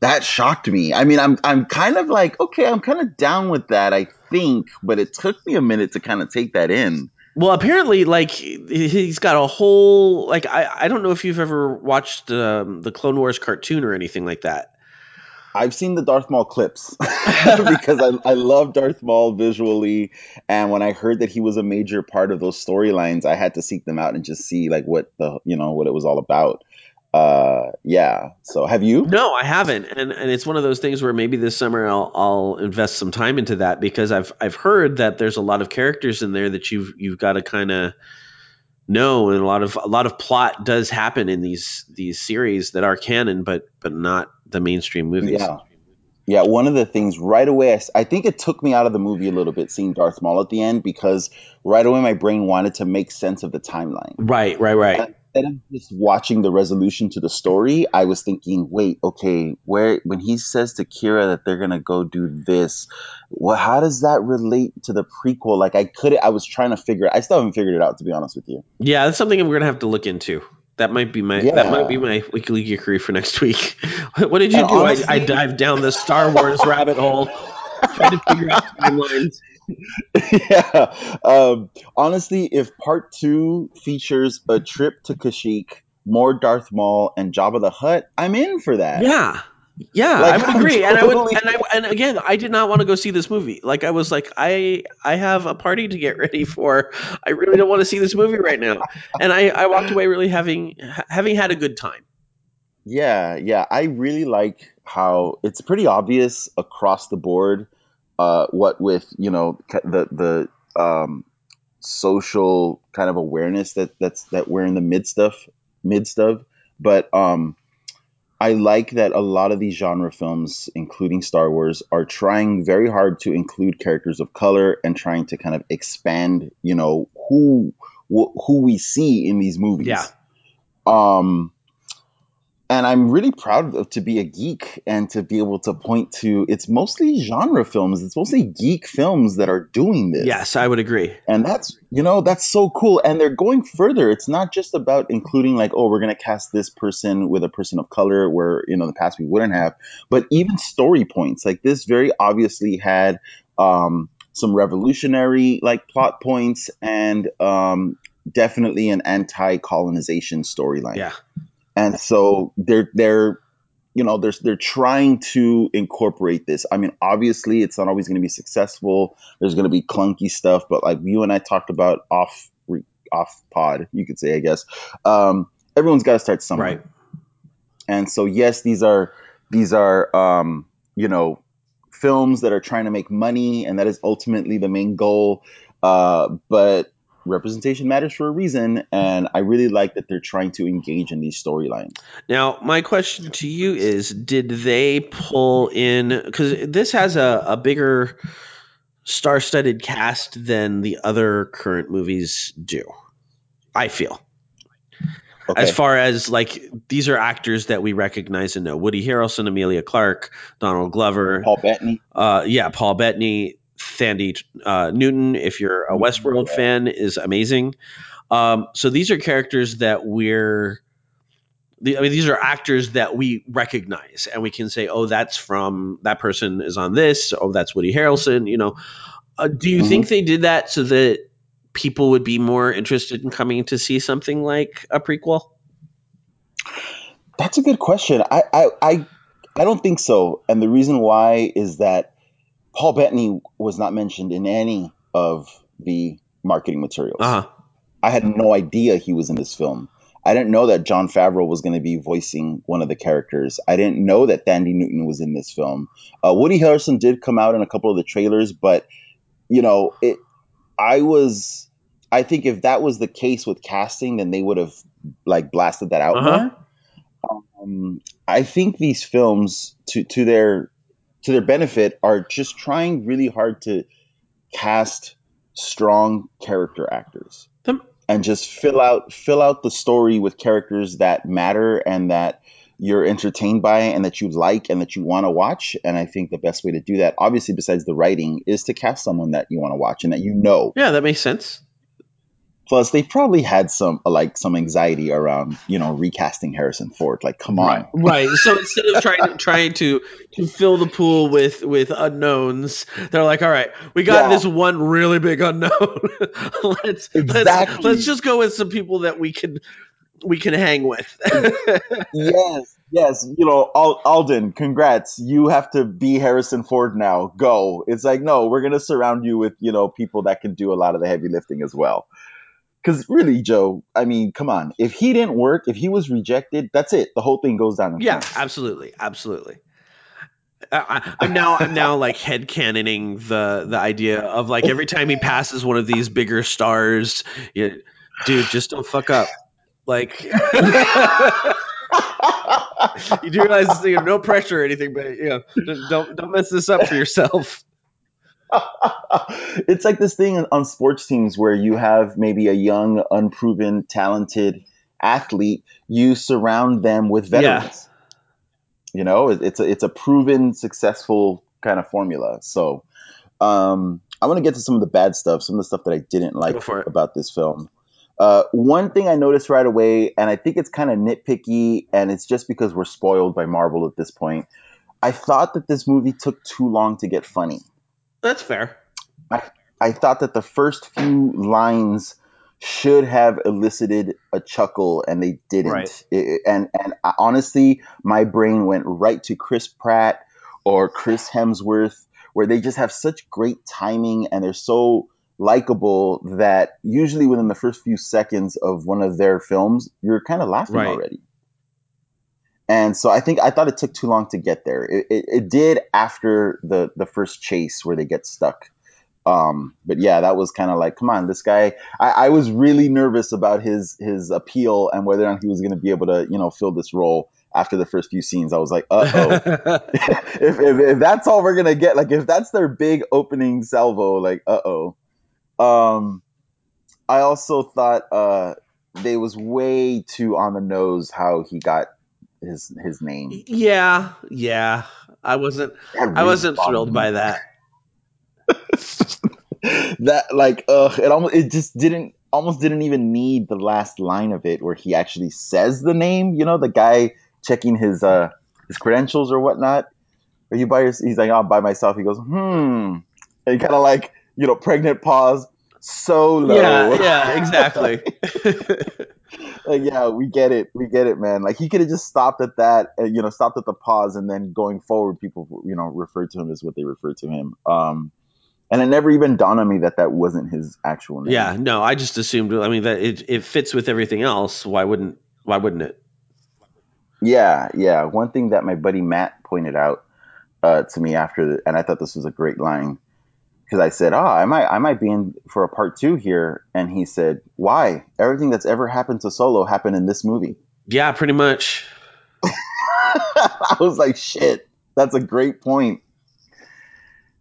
That shocked me. I mean, I'm I'm kind of like, okay, I'm kind of down with that, I think, but it took me a minute to kind of take that in. Well, apparently, like he- he's got a whole like I I don't know if you've ever watched um, the Clone Wars cartoon or anything like that. I've seen the Darth Maul clips because I, I love Darth Maul visually, and when I heard that he was a major part of those storylines, I had to seek them out and just see like what the you know what it was all about. Uh, yeah. So have you? No, I haven't, and and it's one of those things where maybe this summer I'll I'll invest some time into that because I've I've heard that there's a lot of characters in there that you've you've got to kind of know, and a lot of a lot of plot does happen in these these series that are canon, but but not the mainstream movies. Yeah. Yeah, one of the things right away, I, I think it took me out of the movie a little bit seeing Darth Maul at the end because right away my brain wanted to make sense of the timeline. Right, right, right. Instead of just watching the resolution to the story, I was thinking, wait, okay, where when he says to Qi'ra that they're gonna go do this, well, how does that relate to the prequel? Like I could, I was trying to figure. I still haven't figured it out, to be honest with you. Yeah, that's something we're gonna have to look into. That might be my that might be my weekly geekery for next week. what did you And do? honestly- I, I dived down the Star Wars rabbit hole, trying to figure out timelines. yeah. Um, honestly, if part two features a trip to Kashyyyk, more Darth Maul, and Jabba the Hutt, I'm in for that. Yeah. Yeah, Like, I would agree, and I would, and I, and again, I did not want to go see this movie. Like, I was like, I, I have a party to get ready for. I really don't want to see this movie right now, and I, I walked away really having, having had a good time. Yeah, yeah. I really like how it's pretty obvious across the board uh, what with you know the the um, social kind of awareness that that's that we're in the midst of midst of. But um, I like that a lot of these genre films, including Star Wars, are trying very hard to include characters of color and trying to kind of expand, you know, who wh- who we see in these movies. Yeah. Um, and I'm really proud of, to be a geek and to be able to point to it's mostly genre films. It's mostly geek films that are doing this. Yes, I would agree. And that's, you know, that's so cool. And they're going further. It's not just about including like, oh, we're going to cast this person with a person of color where, you know, in the past we wouldn't have, but even story points. Like this very obviously had um, some revolutionary like plot points and um, definitely an anti-colonization storyline. Yeah. And so they're they're you know they're they're trying to incorporate this. I mean, obviously it's not always going to be successful. There's going to be clunky stuff, but like you and I talked about off off pod, you could say, I guess. Um, everyone's got to start somewhere. Right. And so yes, these are these are um, you know films that are trying to make money, and that is ultimately the main goal. Uh, but representation matters for a reason, and I really like that they're trying to engage in these storylines. Now, my question to you is: Did they pull in? Because this has a, a bigger star-studded cast than the other current movies do. I feel. Okay. As far as like these are actors that we recognize and know: Woody Harrelson, Emilia Clarke, Donald Glover, Paul Bettany. Uh, yeah, Paul Bettany, Thandie uh, Newton. If you're a Westworld Yeah. fan, is amazing. Um, so these are characters that we're. the- I mean, these are actors that we recognize, and we can say, "Oh, that's from that person is on this." Oh, that's Woody Harrelson. You know, uh, do you Mhm. think they did that so that people would be more interested in coming to see something like a prequel? That's a good question. I, I, I, I don't think so. And the reason why is that Paul Bettany was not mentioned in any of the marketing materials. Uh huh. I had no idea he was in this film. I didn't know that Jon Favreau was going to be voicing one of the characters. I didn't know that Thandie Newton was in this film. Uh, Woody Harrelson did come out in a couple of the trailers, but you know, it. I was. I think if that was the case with casting, then they would have like blasted that out Uh-huh. more. Um, I think these films, to to their to their benefit, are just trying really hard to cast strong character actors. And just fill out fill out the story with characters that matter and that you're entertained by and that you like and that you want to watch. And i think the best way to do that obviously besides the writing is to cast someone that you want to watch and that you know. Yeah, that makes sense. Plus they probably had some uh, like some anxiety around you know recasting harrison ford. Like come on. Right. So instead of trying to trying to to fill the pool with with unknowns, they're like, all right, we got Yeah. this one really big unknown. let's let's let's just go with some people that we can we can hang with. yes. Yes. You know alden congrats. You have to be harrison ford now. Go. It's like no we're gonna surround you with you know people that can do a lot of the heavy lifting as well because really joe i mean come on if he didn't work if he was rejected that's it the whole thing goes down yeah, flames. absolutely, absolutely. I, I'm now I'm now like head canoning the the idea of like every time he passes one of these bigger stars, you, dude, just don't fuck up. Like you do realize this thing, no pressure or anything, but you know, don't don't mess this up for yourself. it's like this thing on sports teams where you have maybe a young unproven talented athlete. You surround them with Yeah. veterans. You know it's a, it's a proven successful kind of formula. So um, i want to get to some of the bad stuff some of the stuff that i didn't like Go for it. about this film. Uh, one thing i noticed right away and i think it's kind of nitpicky and it's just because we're spoiled by marvel at this point i thought that this movie took too long to get funny That's fair. I thought that the first few lines should have elicited a chuckle, and they didn't. Right. It- and and I- honestly, my brain went right to Chris Pratt or Chris Hemsworth, where they just have such great timing and they're so likable that usually within the first few seconds of one of their films, you're kind of laughing Right. already. And so I think I thought it took too long to get there. It, it, it did after the the first chase where they get stuck. Um, but yeah, that was kind of like, come on, this guy. I, I was really nervous about his his appeal and whether or not he was going to be able to, you know, fill this role after the first few scenes. I was like, uh oh. if, if if that's all we're gonna get, like if that's their big opening salvo, like uh oh. Um, I also thought uh, they was way too on the nose how he got his his name. Yeah, yeah. I wasn't. That I wasn't thrilled me. by that. that like ugh, it almost it just didn't almost didn't even need the last line of it where he actually says the name. You know, the guy checking his uh his credentials or whatnot. Are you by your? He's like, I'm by myself. He goes, hmm. And kind of like you know, pregnant pause. Solo. Yeah, yeah, exactly. like yeah, we get it, we get it, man. Like he could have just stopped at that, uh, you know, stopped at the pause, and then going forward, people you know refer to him as what they refer to him. Um, and it never even dawned on me that that wasn't his actual name. yeah, no. I just assumed. I mean, that it it fits with everything else. Why wouldn't Why wouldn't it? Yeah, yeah. One thing that my buddy Matt pointed out uh, to me after, the, and I thought this was a great line because I said, "Ah, I might, I might be in for a part two here," and he said, "Why? Everything that's ever happened to Solo happened in this movie." Yeah, pretty much. I was like, "Shit, that's a great point."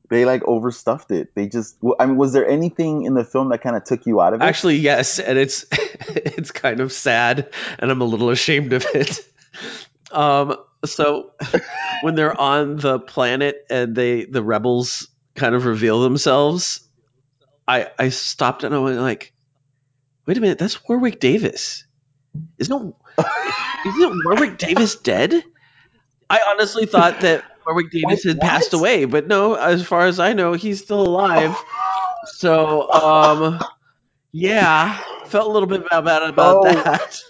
They like overstuffed it. They just, I mean, was there anything in the film that kind of took you out of it? Actually, yes, and it's it's kind of sad, and I'm a little ashamed of it. Um, so when they're on the planet and they the rebels kind of reveal themselves, I I stopped and I went like, wait a minute, that's Warwick Davis. Isn't isn't Warwick Davis dead? I honestly thought that Warwick Davis had passed away, but no, as far as I know, he's still alive. So, um, yeah, felt a little bit bad about, about Oh. that.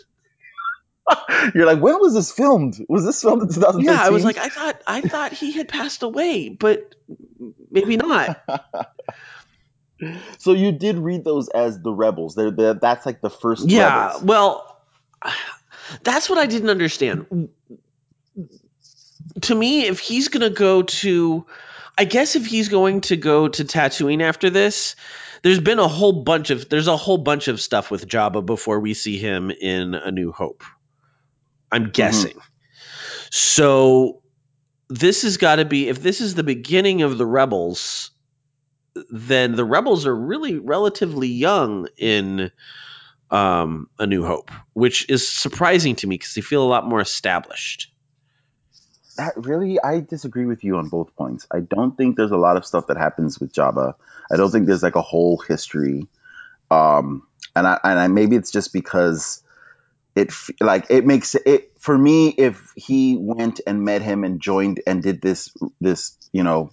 You're like, when was this filmed? Was this filmed in 2013? Yeah, I was like, I thought, I thought he had passed away, but maybe not. so you did read those as the rebels. They're, they that's like the first. Yeah, rebels. well, that's what I didn't understand. To me, if he's gonna go to, I guess if he's going to go to Tatooine after this, there's been a whole bunch of there's a whole bunch of stuff with Jabba before we see him in A New Hope. I'm guessing. So this has got to be if this is the beginning of the rebels, then the rebels are really relatively young in um, A New Hope, which is surprising to me because they feel a lot more established. that really I disagree with you on both points. I don't think there's a lot of stuff that happens with Jabba. I don't think there's like a whole history. Um, and I and I maybe it's just because it like it makes it for me if he went and met him and joined and did this this you know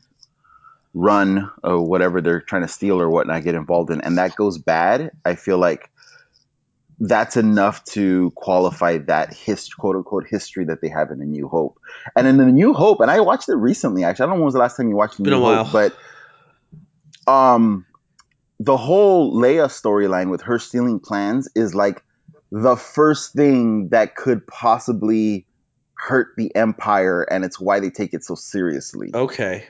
run or whatever they're trying to steal or whatnot get involved in and that goes bad i feel like that's enough to qualify that his quote unquote history that they have in the new hope and in the new hope and i watched it recently actually i don't know when was the last time you watched the Been new hope while. but um the whole leia storyline with her stealing plans is like the first thing that could possibly hurt the empire and it's why they take it so seriously Okay.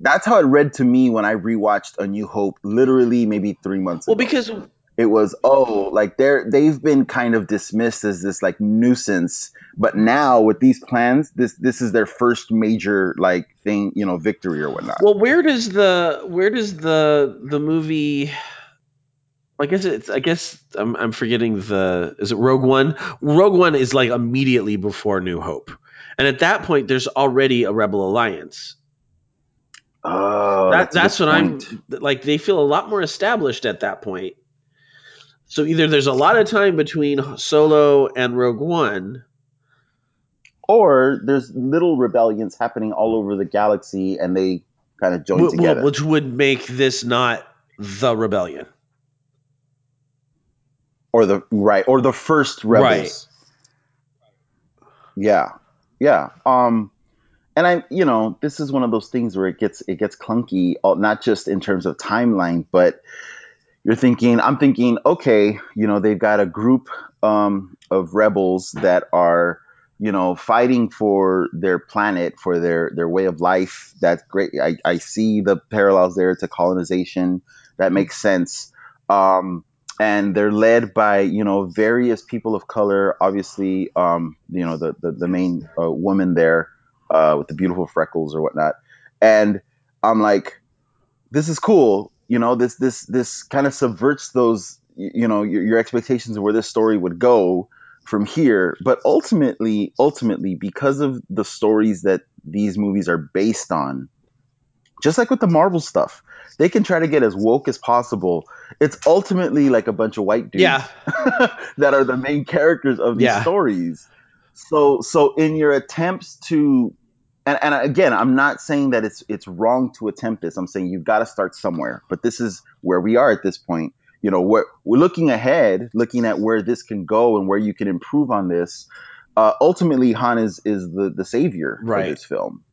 that's how it read to me when i rewatched a new hope literally maybe three months Well, ago because it was oh like they're they've been kind of dismissed as this like nuisance but now with these plans this this is their first major like thing you know victory or whatnot well, where does the where does the the movie? I guess it's. I guess I'm. I'm forgetting the. Is it Rogue One? Rogue One is like immediately before New Hope, and at that point, there's already a Rebel Alliance. oh that, that's, that's what point. I'm like. They feel a lot more established at that point. So either there's a lot of time between Solo and Rogue One, or there's little rebellions happening all over the galaxy and they kind of join wh- together which would make this not the rebellion. Or the right or the first rebels. Right. yeah. Yeah. Um and i you know this is one of those things where it gets it gets clunky uh, not just in terms of timeline but you're thinking i'm thinking okay you know they've got a group um, of rebels that are you know fighting for their planet for their their way of life. That's great. I, I see the parallels there to colonization. That makes sense. Um, and they're led by you know various people of color obviously um, you know the the, the main uh, woman there uh, with the beautiful freckles or whatnot and i'm like this is cool you know this this this kind of subverts those you know your, your expectations of where this story would go from here. But ultimately, ultimately, because of the stories that these movies are based on, just like with the Marvel stuff, they can try to get as woke as possible. It's ultimately like a bunch of white dudes Yeah. that are the main characters of these Yeah. stories. So so in your attempts to and, and again, I'm not saying that it's it's wrong to attempt this. I'm saying you've got to start somewhere. But this is where we are at this point. You know, we're, we're looking ahead, looking at where this can go and where you can improve on this. Uh, ultimately, Han is is the the savior Right. for this film,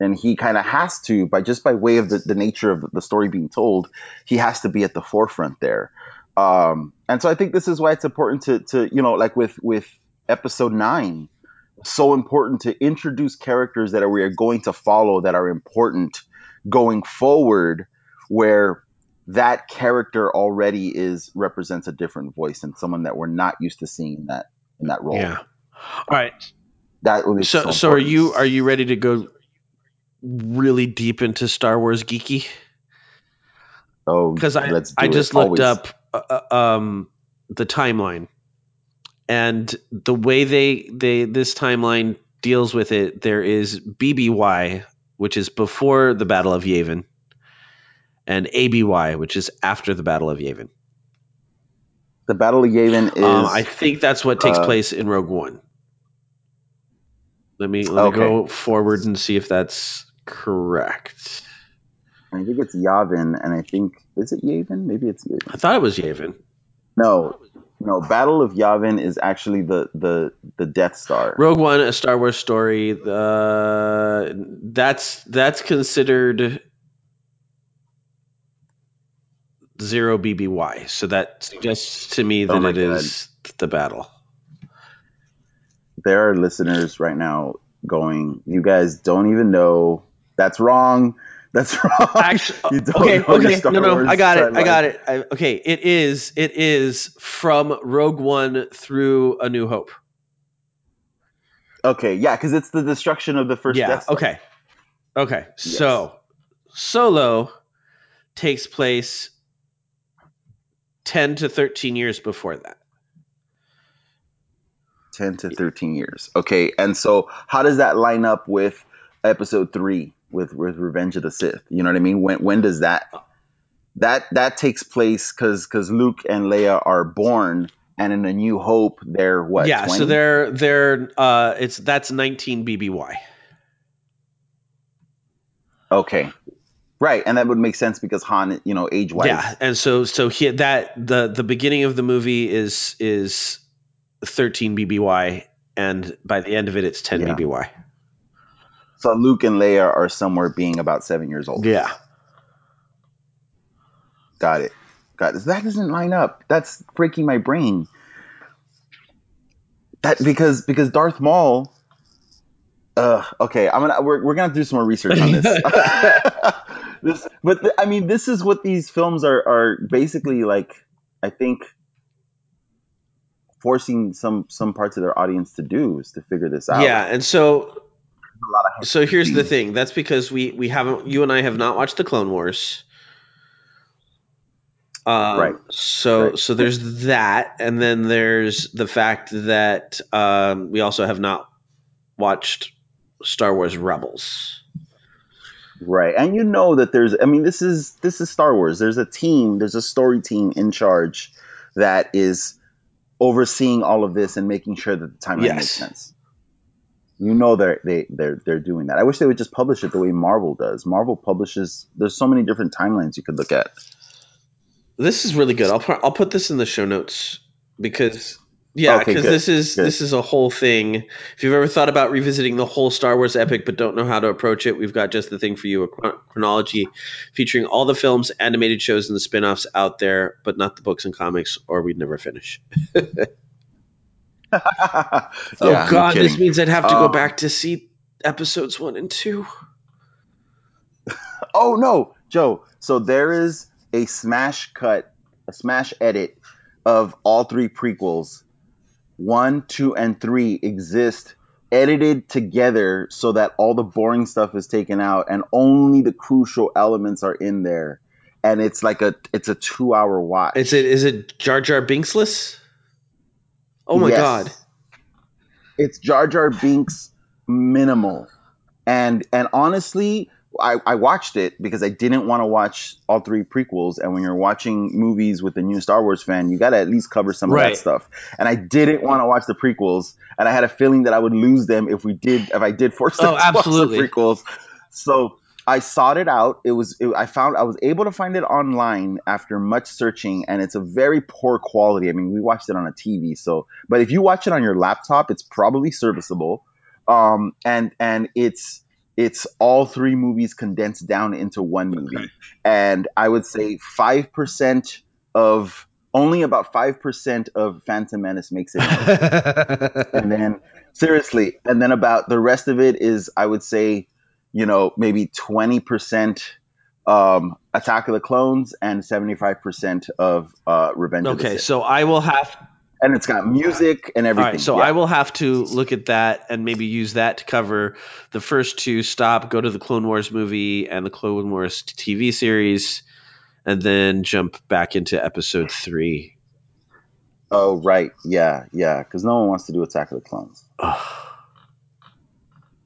and he kind of has to by just by way of the, the nature of the story being told, he has to be at the forefront there. Um, and so I think this is why it's important to to you know like with with episode nine so important to introduce characters that are, we are going to follow that are important going forward where that character already is represents a different voice and someone that we're not used to seeing in that in that role Yeah. All right. that would be So so, so are you are you ready to go really deep into Star Wars geeky? oh Because I let's do I it. just looked Always. up uh, uh, um the timeline, and the way they they this timeline deals with it, there is BBY, which is before the Battle of Yavin, and ABY, which is after the Battle of Yavin. the battle of yavin is Um, I think that's what takes uh, place in Rogue One. Let me let Okay. me go forward and see if that's correct. i think it's yavin and i think is it yavin maybe it's yavin I thought it was Yavin. no no battle of yavin is actually the the the death star Rogue One, a Star Wars story. Uh, that's that's considered zero BBY. So that suggests to me Oh that my it is the battle. there are listeners right now going, "You guys don't even know. That's wrong. That's wrong." Actually, you don't okay, okay, no, no, Wars I got it, I got it. I, okay, it is, it is from Rogue One through A New Hope. Okay, yeah, because it's the destruction of the first. yeah. Okay. Okay. So Solo takes place ten to thirteen years before that. ten to thirteen years. Okay, and so how does that line up with Episode three with with Revenge of the Sith? You know what I mean? When when does that that that takes place? Because because Luke and Leia are born, and in A New Hope they're what? yeah. 20? So they're they're uh, it's that's nineteen BBY. okay. Right, and that would make sense because Han, you know, age wise, Yeah, and so so he, that the the beginning of the movie is is 13 BBY, and by the end of it, it's 10 Yeah. BBY. So Luke and Leia are somewhere being about seven years old. Yeah, Got it. Got it. That doesn't line up. That's breaking my brain. That because because Darth Maul. Uh, okay, I'm gonna we're, we're gonna do some more research on this. this, but th- I mean, this is what these films are are basically like. I think forcing some some parts of their audience to do is to figure this out. yeah, and so lot of so here's the thing. That's because we we haven't you and I have not watched the Clone Wars. Um, Right. So Right. so there's that, and then there's the fact that um, we also have not watched Star Wars Rebels. Right. And you know that there's I mean this is this is Star Wars. There's a team, there's a story team in charge that is overseeing all of this and making sure that the timeline Yes. makes sense. You know they're they they're they're doing that. I wish they would just publish it the way Marvel does. Marvel publishes there's so many different timelines you could look at. This is really good. I'll put, I'll put this in the show notes because yeah, because good, this is good. this is a whole thing. If you've ever thought about revisiting the whole Star Wars epic but don't know how to approach it, we've got just the thing for you: a chronology featuring all the films, animated shows, and the spin-offs out there, but not the books and comics, or we'd never finish. Yeah, oh no God, this means I'd have to go Um, back to see episodes one and two. Oh no, Joe. So there is a smash cut, a smash edit of all three prequels. One, two, and three exist edited together so that all the boring stuff is taken out and only the crucial elements are in there. And it's like a it's a two hour watch. Is it is it Jar Jar Binksless? Oh my Yes. god. It's Jar Jar Binks minimal. And and honestly, I, I watched it because I didn't want to watch all three prequels. And when you're watching movies with a new Star Wars fan, you got to at least cover some of that stuff. And I didn't want to watch the prequels, and I had a feeling that I would lose them if we did if I did force oh, them Oh, to watch absolutely. the prequels. So I sought it out. It was it, I found I was able to find it online after much searching, and it's a very poor quality. I mean, we watched it on a TV, so but if you watch it on your laptop, it's probably serviceable. Um, and and it's it's all three movies condensed down into one movie, and I would say five percent of only about five percent of Phantom Menace makes it. and then seriously, and then about the rest of it is I would say, you know, maybe twenty percent um, Attack of the Clones and seventy five percent of uh, Revenge of the Okay, so I will have and it's got music and everything. right, so yeah. I will have to look at that and maybe use that to cover the first two. Stop, go to the Clone Wars movie and the Clone Wars TV series, and then jump back into episode three. Oh right, yeah, yeah, because no one wants to do Attack of the Clones.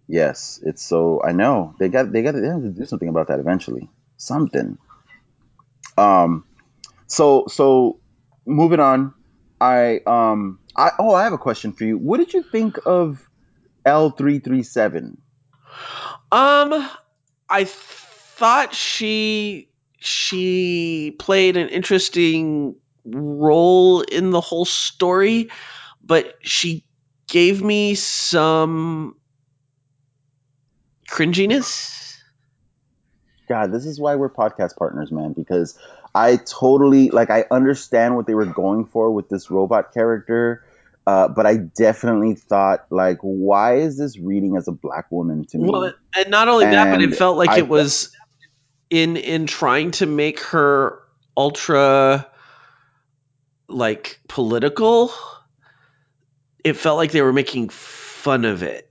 Yes, it's so I know they got they got they have to do something about that eventually. Something. Um, so so moving on, I um I oh I have a question for you. What did you think of L three three seven? Um, I thought she she played an interesting role in the whole story, but she gave me some cringiness. God, this is why we're podcast partners, man, because I totally like I understand what they were going for with this robot character, uh, but I definitely thought like, why is this reading as a black woman to me? Well, and not only that, but it felt like I it was in in trying to make her ultra like political. It felt like they were making fun of it,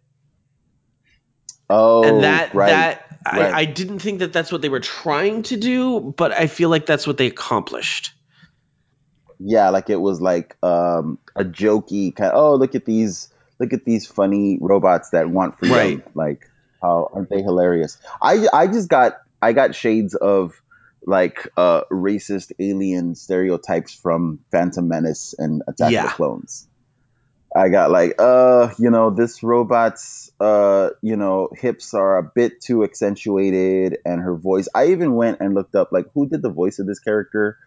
oh, and that right, that right. I, I didn't think that that's what they were trying to do, but I feel like that's what they accomplished. yeah, like it was like um, a jokey kind. oh, look at these, look at these funny robots that want freedom. Right. Like, how aren't they hilarious? I I just got I got shades of like uh, racist alien stereotypes from Phantom Menace and Attack of the Clones. I got like, uh, you know, this robot's, uh, you know, hips are a bit too accentuated, and her voice. I even went and looked up like who did the voice of this character,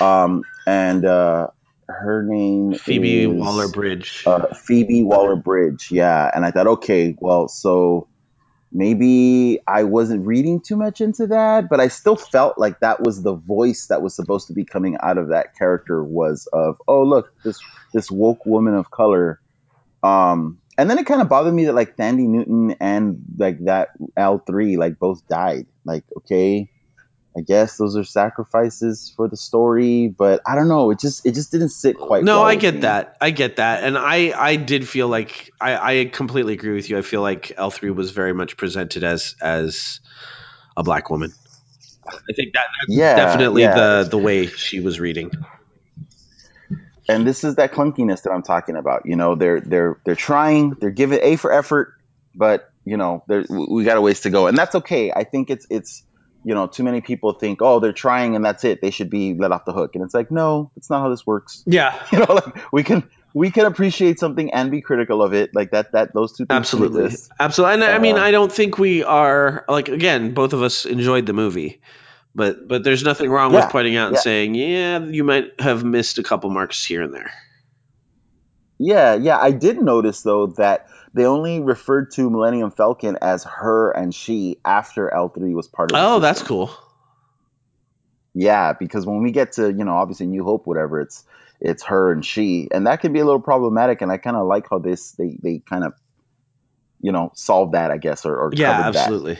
um, and uh, her name Phoebe Waller Bridge. uh, Phoebe Waller Bridge. Yeah, and I thought, okay, well, so maybe I wasn't reading too much into that, but I still felt like that was the voice that was supposed to be coming out of that character was of, oh look, this this woke woman of color. Um, and then it kind of bothered me that like Thandie Newton and like that L three like both died. Like, okay, I guess those are sacrifices for the story, but I don't know. It just it just didn't sit quite. no, well I get me. that. I get that, and I I did feel like I I completely agree with you. I feel like L three was very much presented as as a black woman. I think that that's Yeah, definitely yeah. the the way she was reading. and this is that clunkiness that I'm talking about. You know, they're they're they're trying, they're giving A for effort, but you know, there we got a ways to go, and that's okay. I think it's it's you know, too many people think, oh, they're trying and that's it. They should be let off the hook, and it's like, no, that's not how this works. Yeah, You know, like we can we can appreciate something and be critical of it, like that. That those two things absolutely, absolutely. And I mean, Uh, I don't think we are like again. Both of us enjoyed the movie, but but there's nothing wrong with pointing out and yeah. saying, yeah, you might have missed a couple marks here and there. Yeah, yeah. I did notice though that they only referred to Millennium Falcon as her and she after L three was part of. Oh, that's cool. Yeah, because when we get to you know obviously New Hope, whatever, it's it's her and she, and that can be a little problematic. And I kind of like how this they they kind of you know solve that, I guess, or, or Yeah, covered that. absolutely.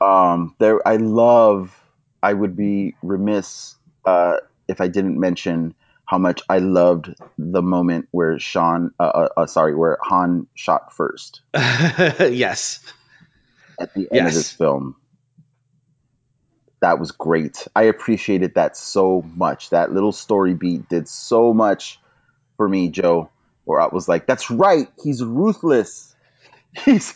Um, there, I love. I would be remiss uh, if I didn't mention how much I loved the moment where Sean, uh, uh, uh, sorry, where Han shot first yes. at the end of this film. That was great. I appreciated that so much. That little story beat did so much for me, Joe, where I was like, "That's right, he's ruthless. He's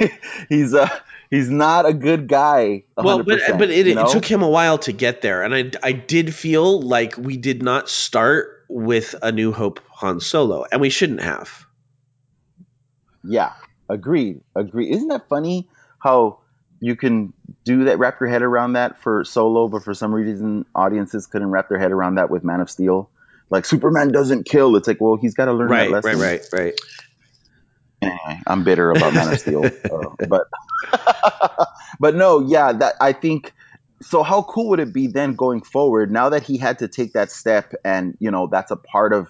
he's uh he's not a good guy." 100%, Well, but but it, you it took him a while to get there, and I I did feel like we did not start with a New Hope Han Solo, and we shouldn't have. Yeah, agreed, agreed. Isn't that funny how you can do that, wrap your head around that for Solo, but for some reason audiences couldn't wrap their head around that with Man of Steel. Like Superman doesn't kill. It's like, well, he's got to learn Right, that right, lesson. right, right. Anyway, I'm bitter about Man of Steel, uh, but but no, yeah, that I think. So how cool would it be then going forward? Now that he had to take that step, and you know that's a part of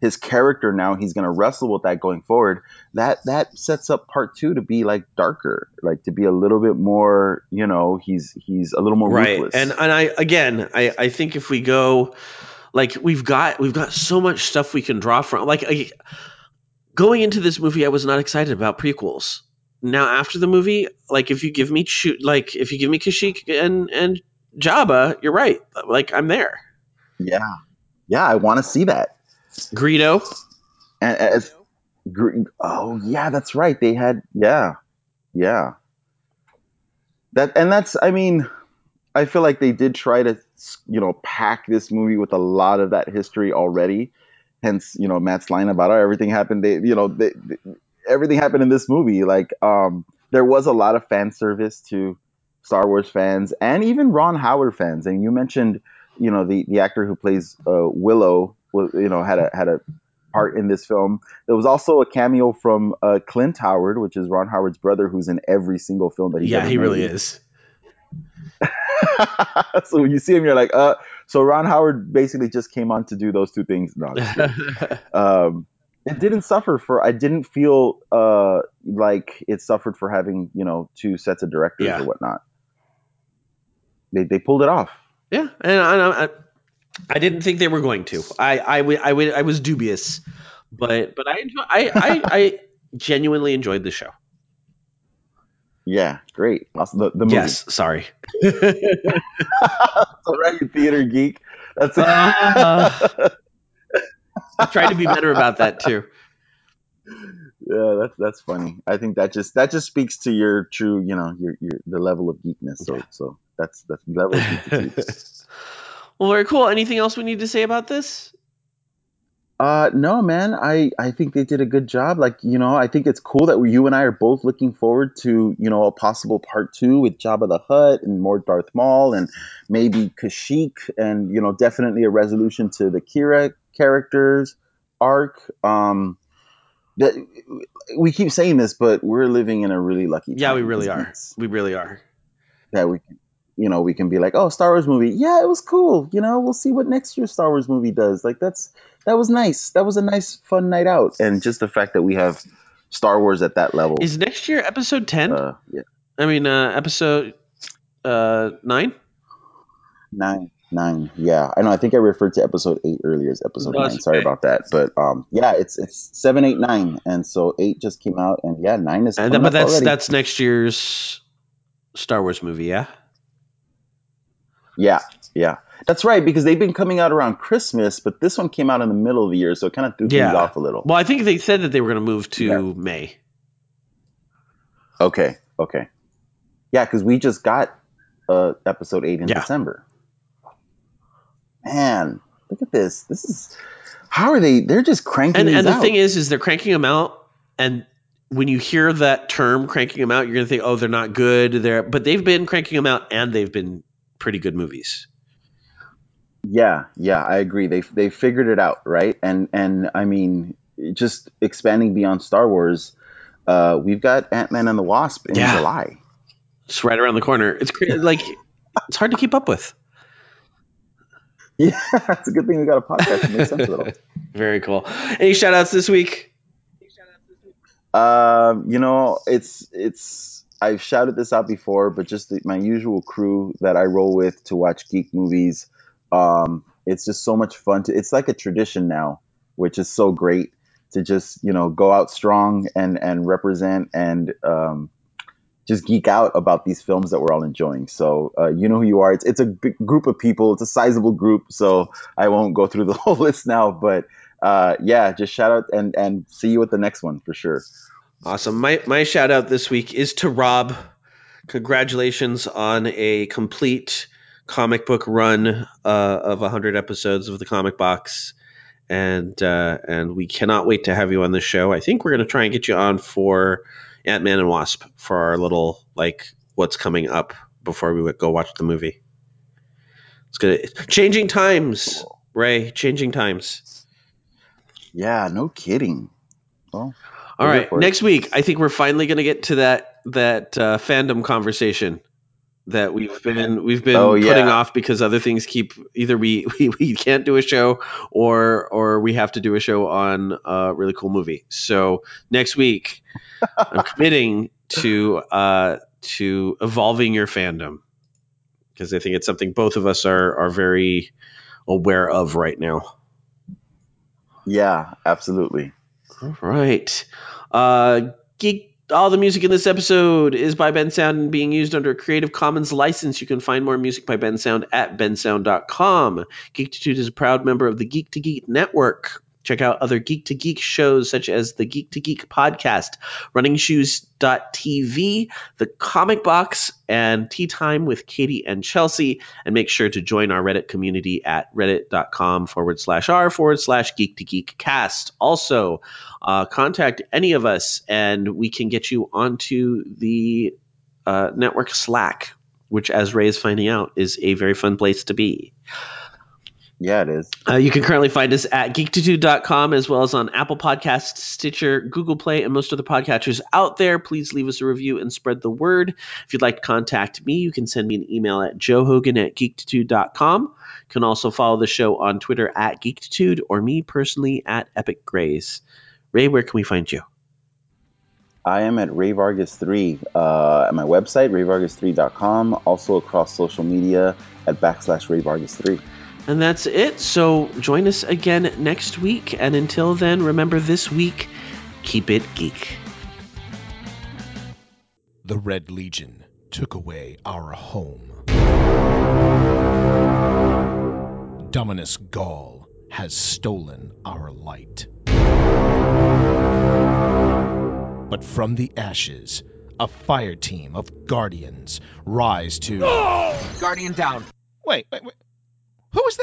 his character. Now he's going to wrestle with that going forward. That that sets up part two to be like darker, like to be a little bit more. You know, he's he's a little more right ruthless. and and i again i i think if we go like we've got we've got so much stuff we can draw from like I, going into this movie i was not excited about prequels now after the movie like if you give me shoot like if you give me Kashyyyk and and Jabba you're right like i'm there yeah, yeah, I want to see that. Greedo And as oh yeah, that's right. They had yeah, yeah. That and that's I mean, I feel like they did try to you know pack this movie with a lot of that history already. Hence, you know, Matt's line about oh, everything happened. They you know they, they- everything happened in this movie. Like um, there was a lot of fan service to Star Wars fans and even Ron Howard fans. And you mentioned you know the the actor who plays uh, Willow. was You know had a had a part in this film. There was also a cameo from uh, Clint Howard, which is Ron Howard's brother, who's in every single film that he's yeah he really is so when you see him, you're like, uh. So Ron Howard basically just came on to do those two things. No, um, it didn't suffer for. I didn't feel uh like it suffered for having you know two sets of directors Yeah. or whatnot. They they pulled it off. yeah and I, I i didn't think they were going to I I, I, I was dubious but but i enjoy, I, I i genuinely enjoyed the show Yeah, great. Also, the, the movie. yes sorry all right, theater geek. That's it. Uh, I tried to be better about that too. yeah, that's that's funny. I think that just that just speaks to your true, you know, your your the level of geekness. So so that's that's level well, very cool. Anything else we need to say about this? Uh, no, man. I I think they did a good job. Like you know, I think it's cool that we, you and I are both looking forward to you know a possible part two with Jabba the Hutt and more Darth Maul and maybe Kashyyyk and you know definitely a resolution to the Qi'ra characters arc. Um, that we keep saying this, but we're living in a really lucky. Yeah, we really are. We really are. That we, can, you know, we can be like, oh, Star Wars movie. Yeah, it was cool. You know, we'll see what next year's Star Wars movie does. Like that's that was nice. That was a nice, fun night out. And just the fact that we have Star Wars at that level. Is next year episode ten? uh, yeah, I mean, uh, episode uh, nine. nine, nine. Yeah, I know. I think I referred to episode eight earlier as episode No, nine. Sorry okay. about that. But um, yeah, it's it's seven, eight, nine, and so eight just came out, and yeah, nine is And coming but that's already. that's next year's Star Wars movie. Yeah. Yeah, yeah. That's right, because they've been coming out around Christmas, but this one came out in the middle of the year, so it kind of threw Yeah. things off a little. Well, I think they said that they were going to move to Yeah. May. Okay, okay. Yeah, because we just got uh, episode eight in Yeah. December. Man, look at this. This is how are they? They're just cranking And and the out. thing is, is they're cranking them out, and when you hear that term cranking them out, you're going to think, oh, they're not good. They're but they've been cranking them out, and they've been pretty good movies. yeah, yeah, I agree. They they figured it out, right? And and I mean, just expanding beyond Star Wars, uh, we've got Ant Man and the Wasp in Yeah. July. It's right around the corner. It's cra- like it's hard to keep up with. Yeah, it's a good thing we got a podcast sense of it all. Very cool. Any shout outs this week? Um, you know, it's it's I've shouted this out before, but just the, my usual crew that I roll with to watch geek movies. Um, it's just so much fun to. It's like a tradition now, which is so great to just you know go out strong and and represent and um, just geek out about these films that we're all enjoying. So uh, you know who you are. It's it's a big group of people. It's a sizable group, so I won't go through the whole list now, but. uh, yeah, just shout out and and see you at the next one for sure. Awesome. My my shout out this week is to Rob. Congratulations on a complete comic book run uh, of 100 episodes of the Comic Box, and uh, and we cannot wait to have you on the show. I think we're going to try and get you on for Ant Man and Wasp for our little like what's coming up before we go watch the movie. It's good. Changing times, Ray. Changing times. Yeah, no kidding. Well, All we're right, next week I think we're finally going to get to that that uh, fandom conversation that we've been we've been Oh, putting yeah. off because other things keep either we, we we can't do a show or or we have to do a show on a really cool movie. So next week I'm committing to uh to evolving your fandom because I think it's something both of us are are very aware of right now. Yeah, absolutely. All right. Uh, Geek. All the music in this episode is by Bensound and being used under a Creative Commons license. You can find more music by Bensound at bensound.com. Geektitude is a proud member of the Geek to Geek Network. Check out other Geek to Geek shows such as the Geek to Geek podcast, runningshoes.tv, the Comic Box, and Tea Time with Katie and Chelsea. And make sure to join our Reddit community at reddit.com forward slash r forward slash geek to geek cast. Also, uh, contact any of us and we can get you onto the uh, network Slack, which, as Ray is finding out, is a very fun place to be. Yeah, it is. Uh, you can currently find us at geektitude.com as well as on Apple Podcasts, Stitcher, Google Play, and most other podcatchers out there. Please leave us a review and spread the word. If you'd like to contact me, you can send me an email at joehogan at geektitude.com. You can also follow the show on Twitter at geektitude or me personally at Epic Grays. Ray, where can we find you? I am at Ray Vargas 3 uh, at my website, rayvargas3.com, also across social media at backslash Ray Vargas 3. And that's it. So join us again next week. And until then, remember this week, keep it geek. The Red Legion took away our home. Dominus Ghaul has stolen our light. But from the ashes, a fire team of guardians rise to. Guardian down. Wait, wait, wait. Who was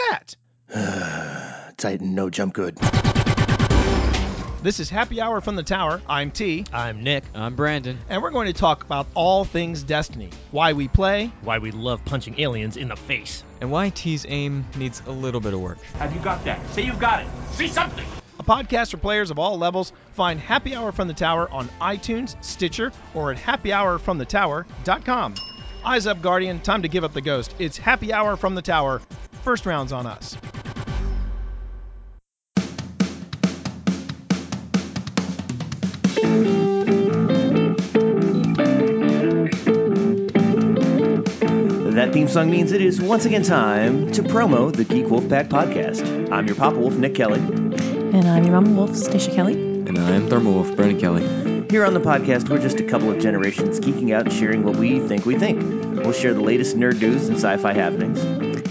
that? Titan, no jump good. This is Happy Hour from the Tower. I'm T. I'm Nick. I'm Brandon. And we're going to talk about all things Destiny. Why we play, Why we love punching aliens in the face. And why T's aim needs a little bit of work. Have you got that? Say you've got it. See something. a podcast for players of all levels. Find Happy Hour from the Tower on iTunes, Stitcher, or at happyhourfromthetower.com. Eyes up, Guardian. Time to give up the ghost. It's Happy Hour from the Tower. First round's on us. That theme song means it is once again time to promo the Geek Wolf Pack podcast. I'm your Papa Wolf, Nick Kelly. And I'm your Mama Wolf, Stacia Kelly. And I'm Thermal Wolf, Brandon Kelly. Here on the podcast, we're just a couple of generations geeking out and sharing what we think we think. We'll share the latest nerd news and sci fi happenings.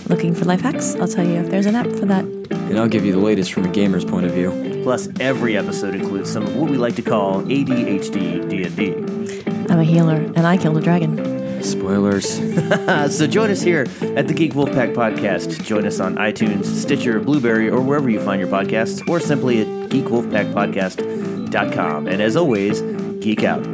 Looking for life hacks? I'll tell you if there's an app for that. And I'll give you the latest from a gamer's point of view. Plus, every episode includes some of what we like to call ADHD D&D. I'm a healer, and I killed a dragon. Spoilers. so join us here at the Geek Wolfpack podcast. Join us on iTunes, Stitcher, Blubrry, or wherever you find your podcasts, or simply at geekwolfpackpodcast.com. And as always, geek out.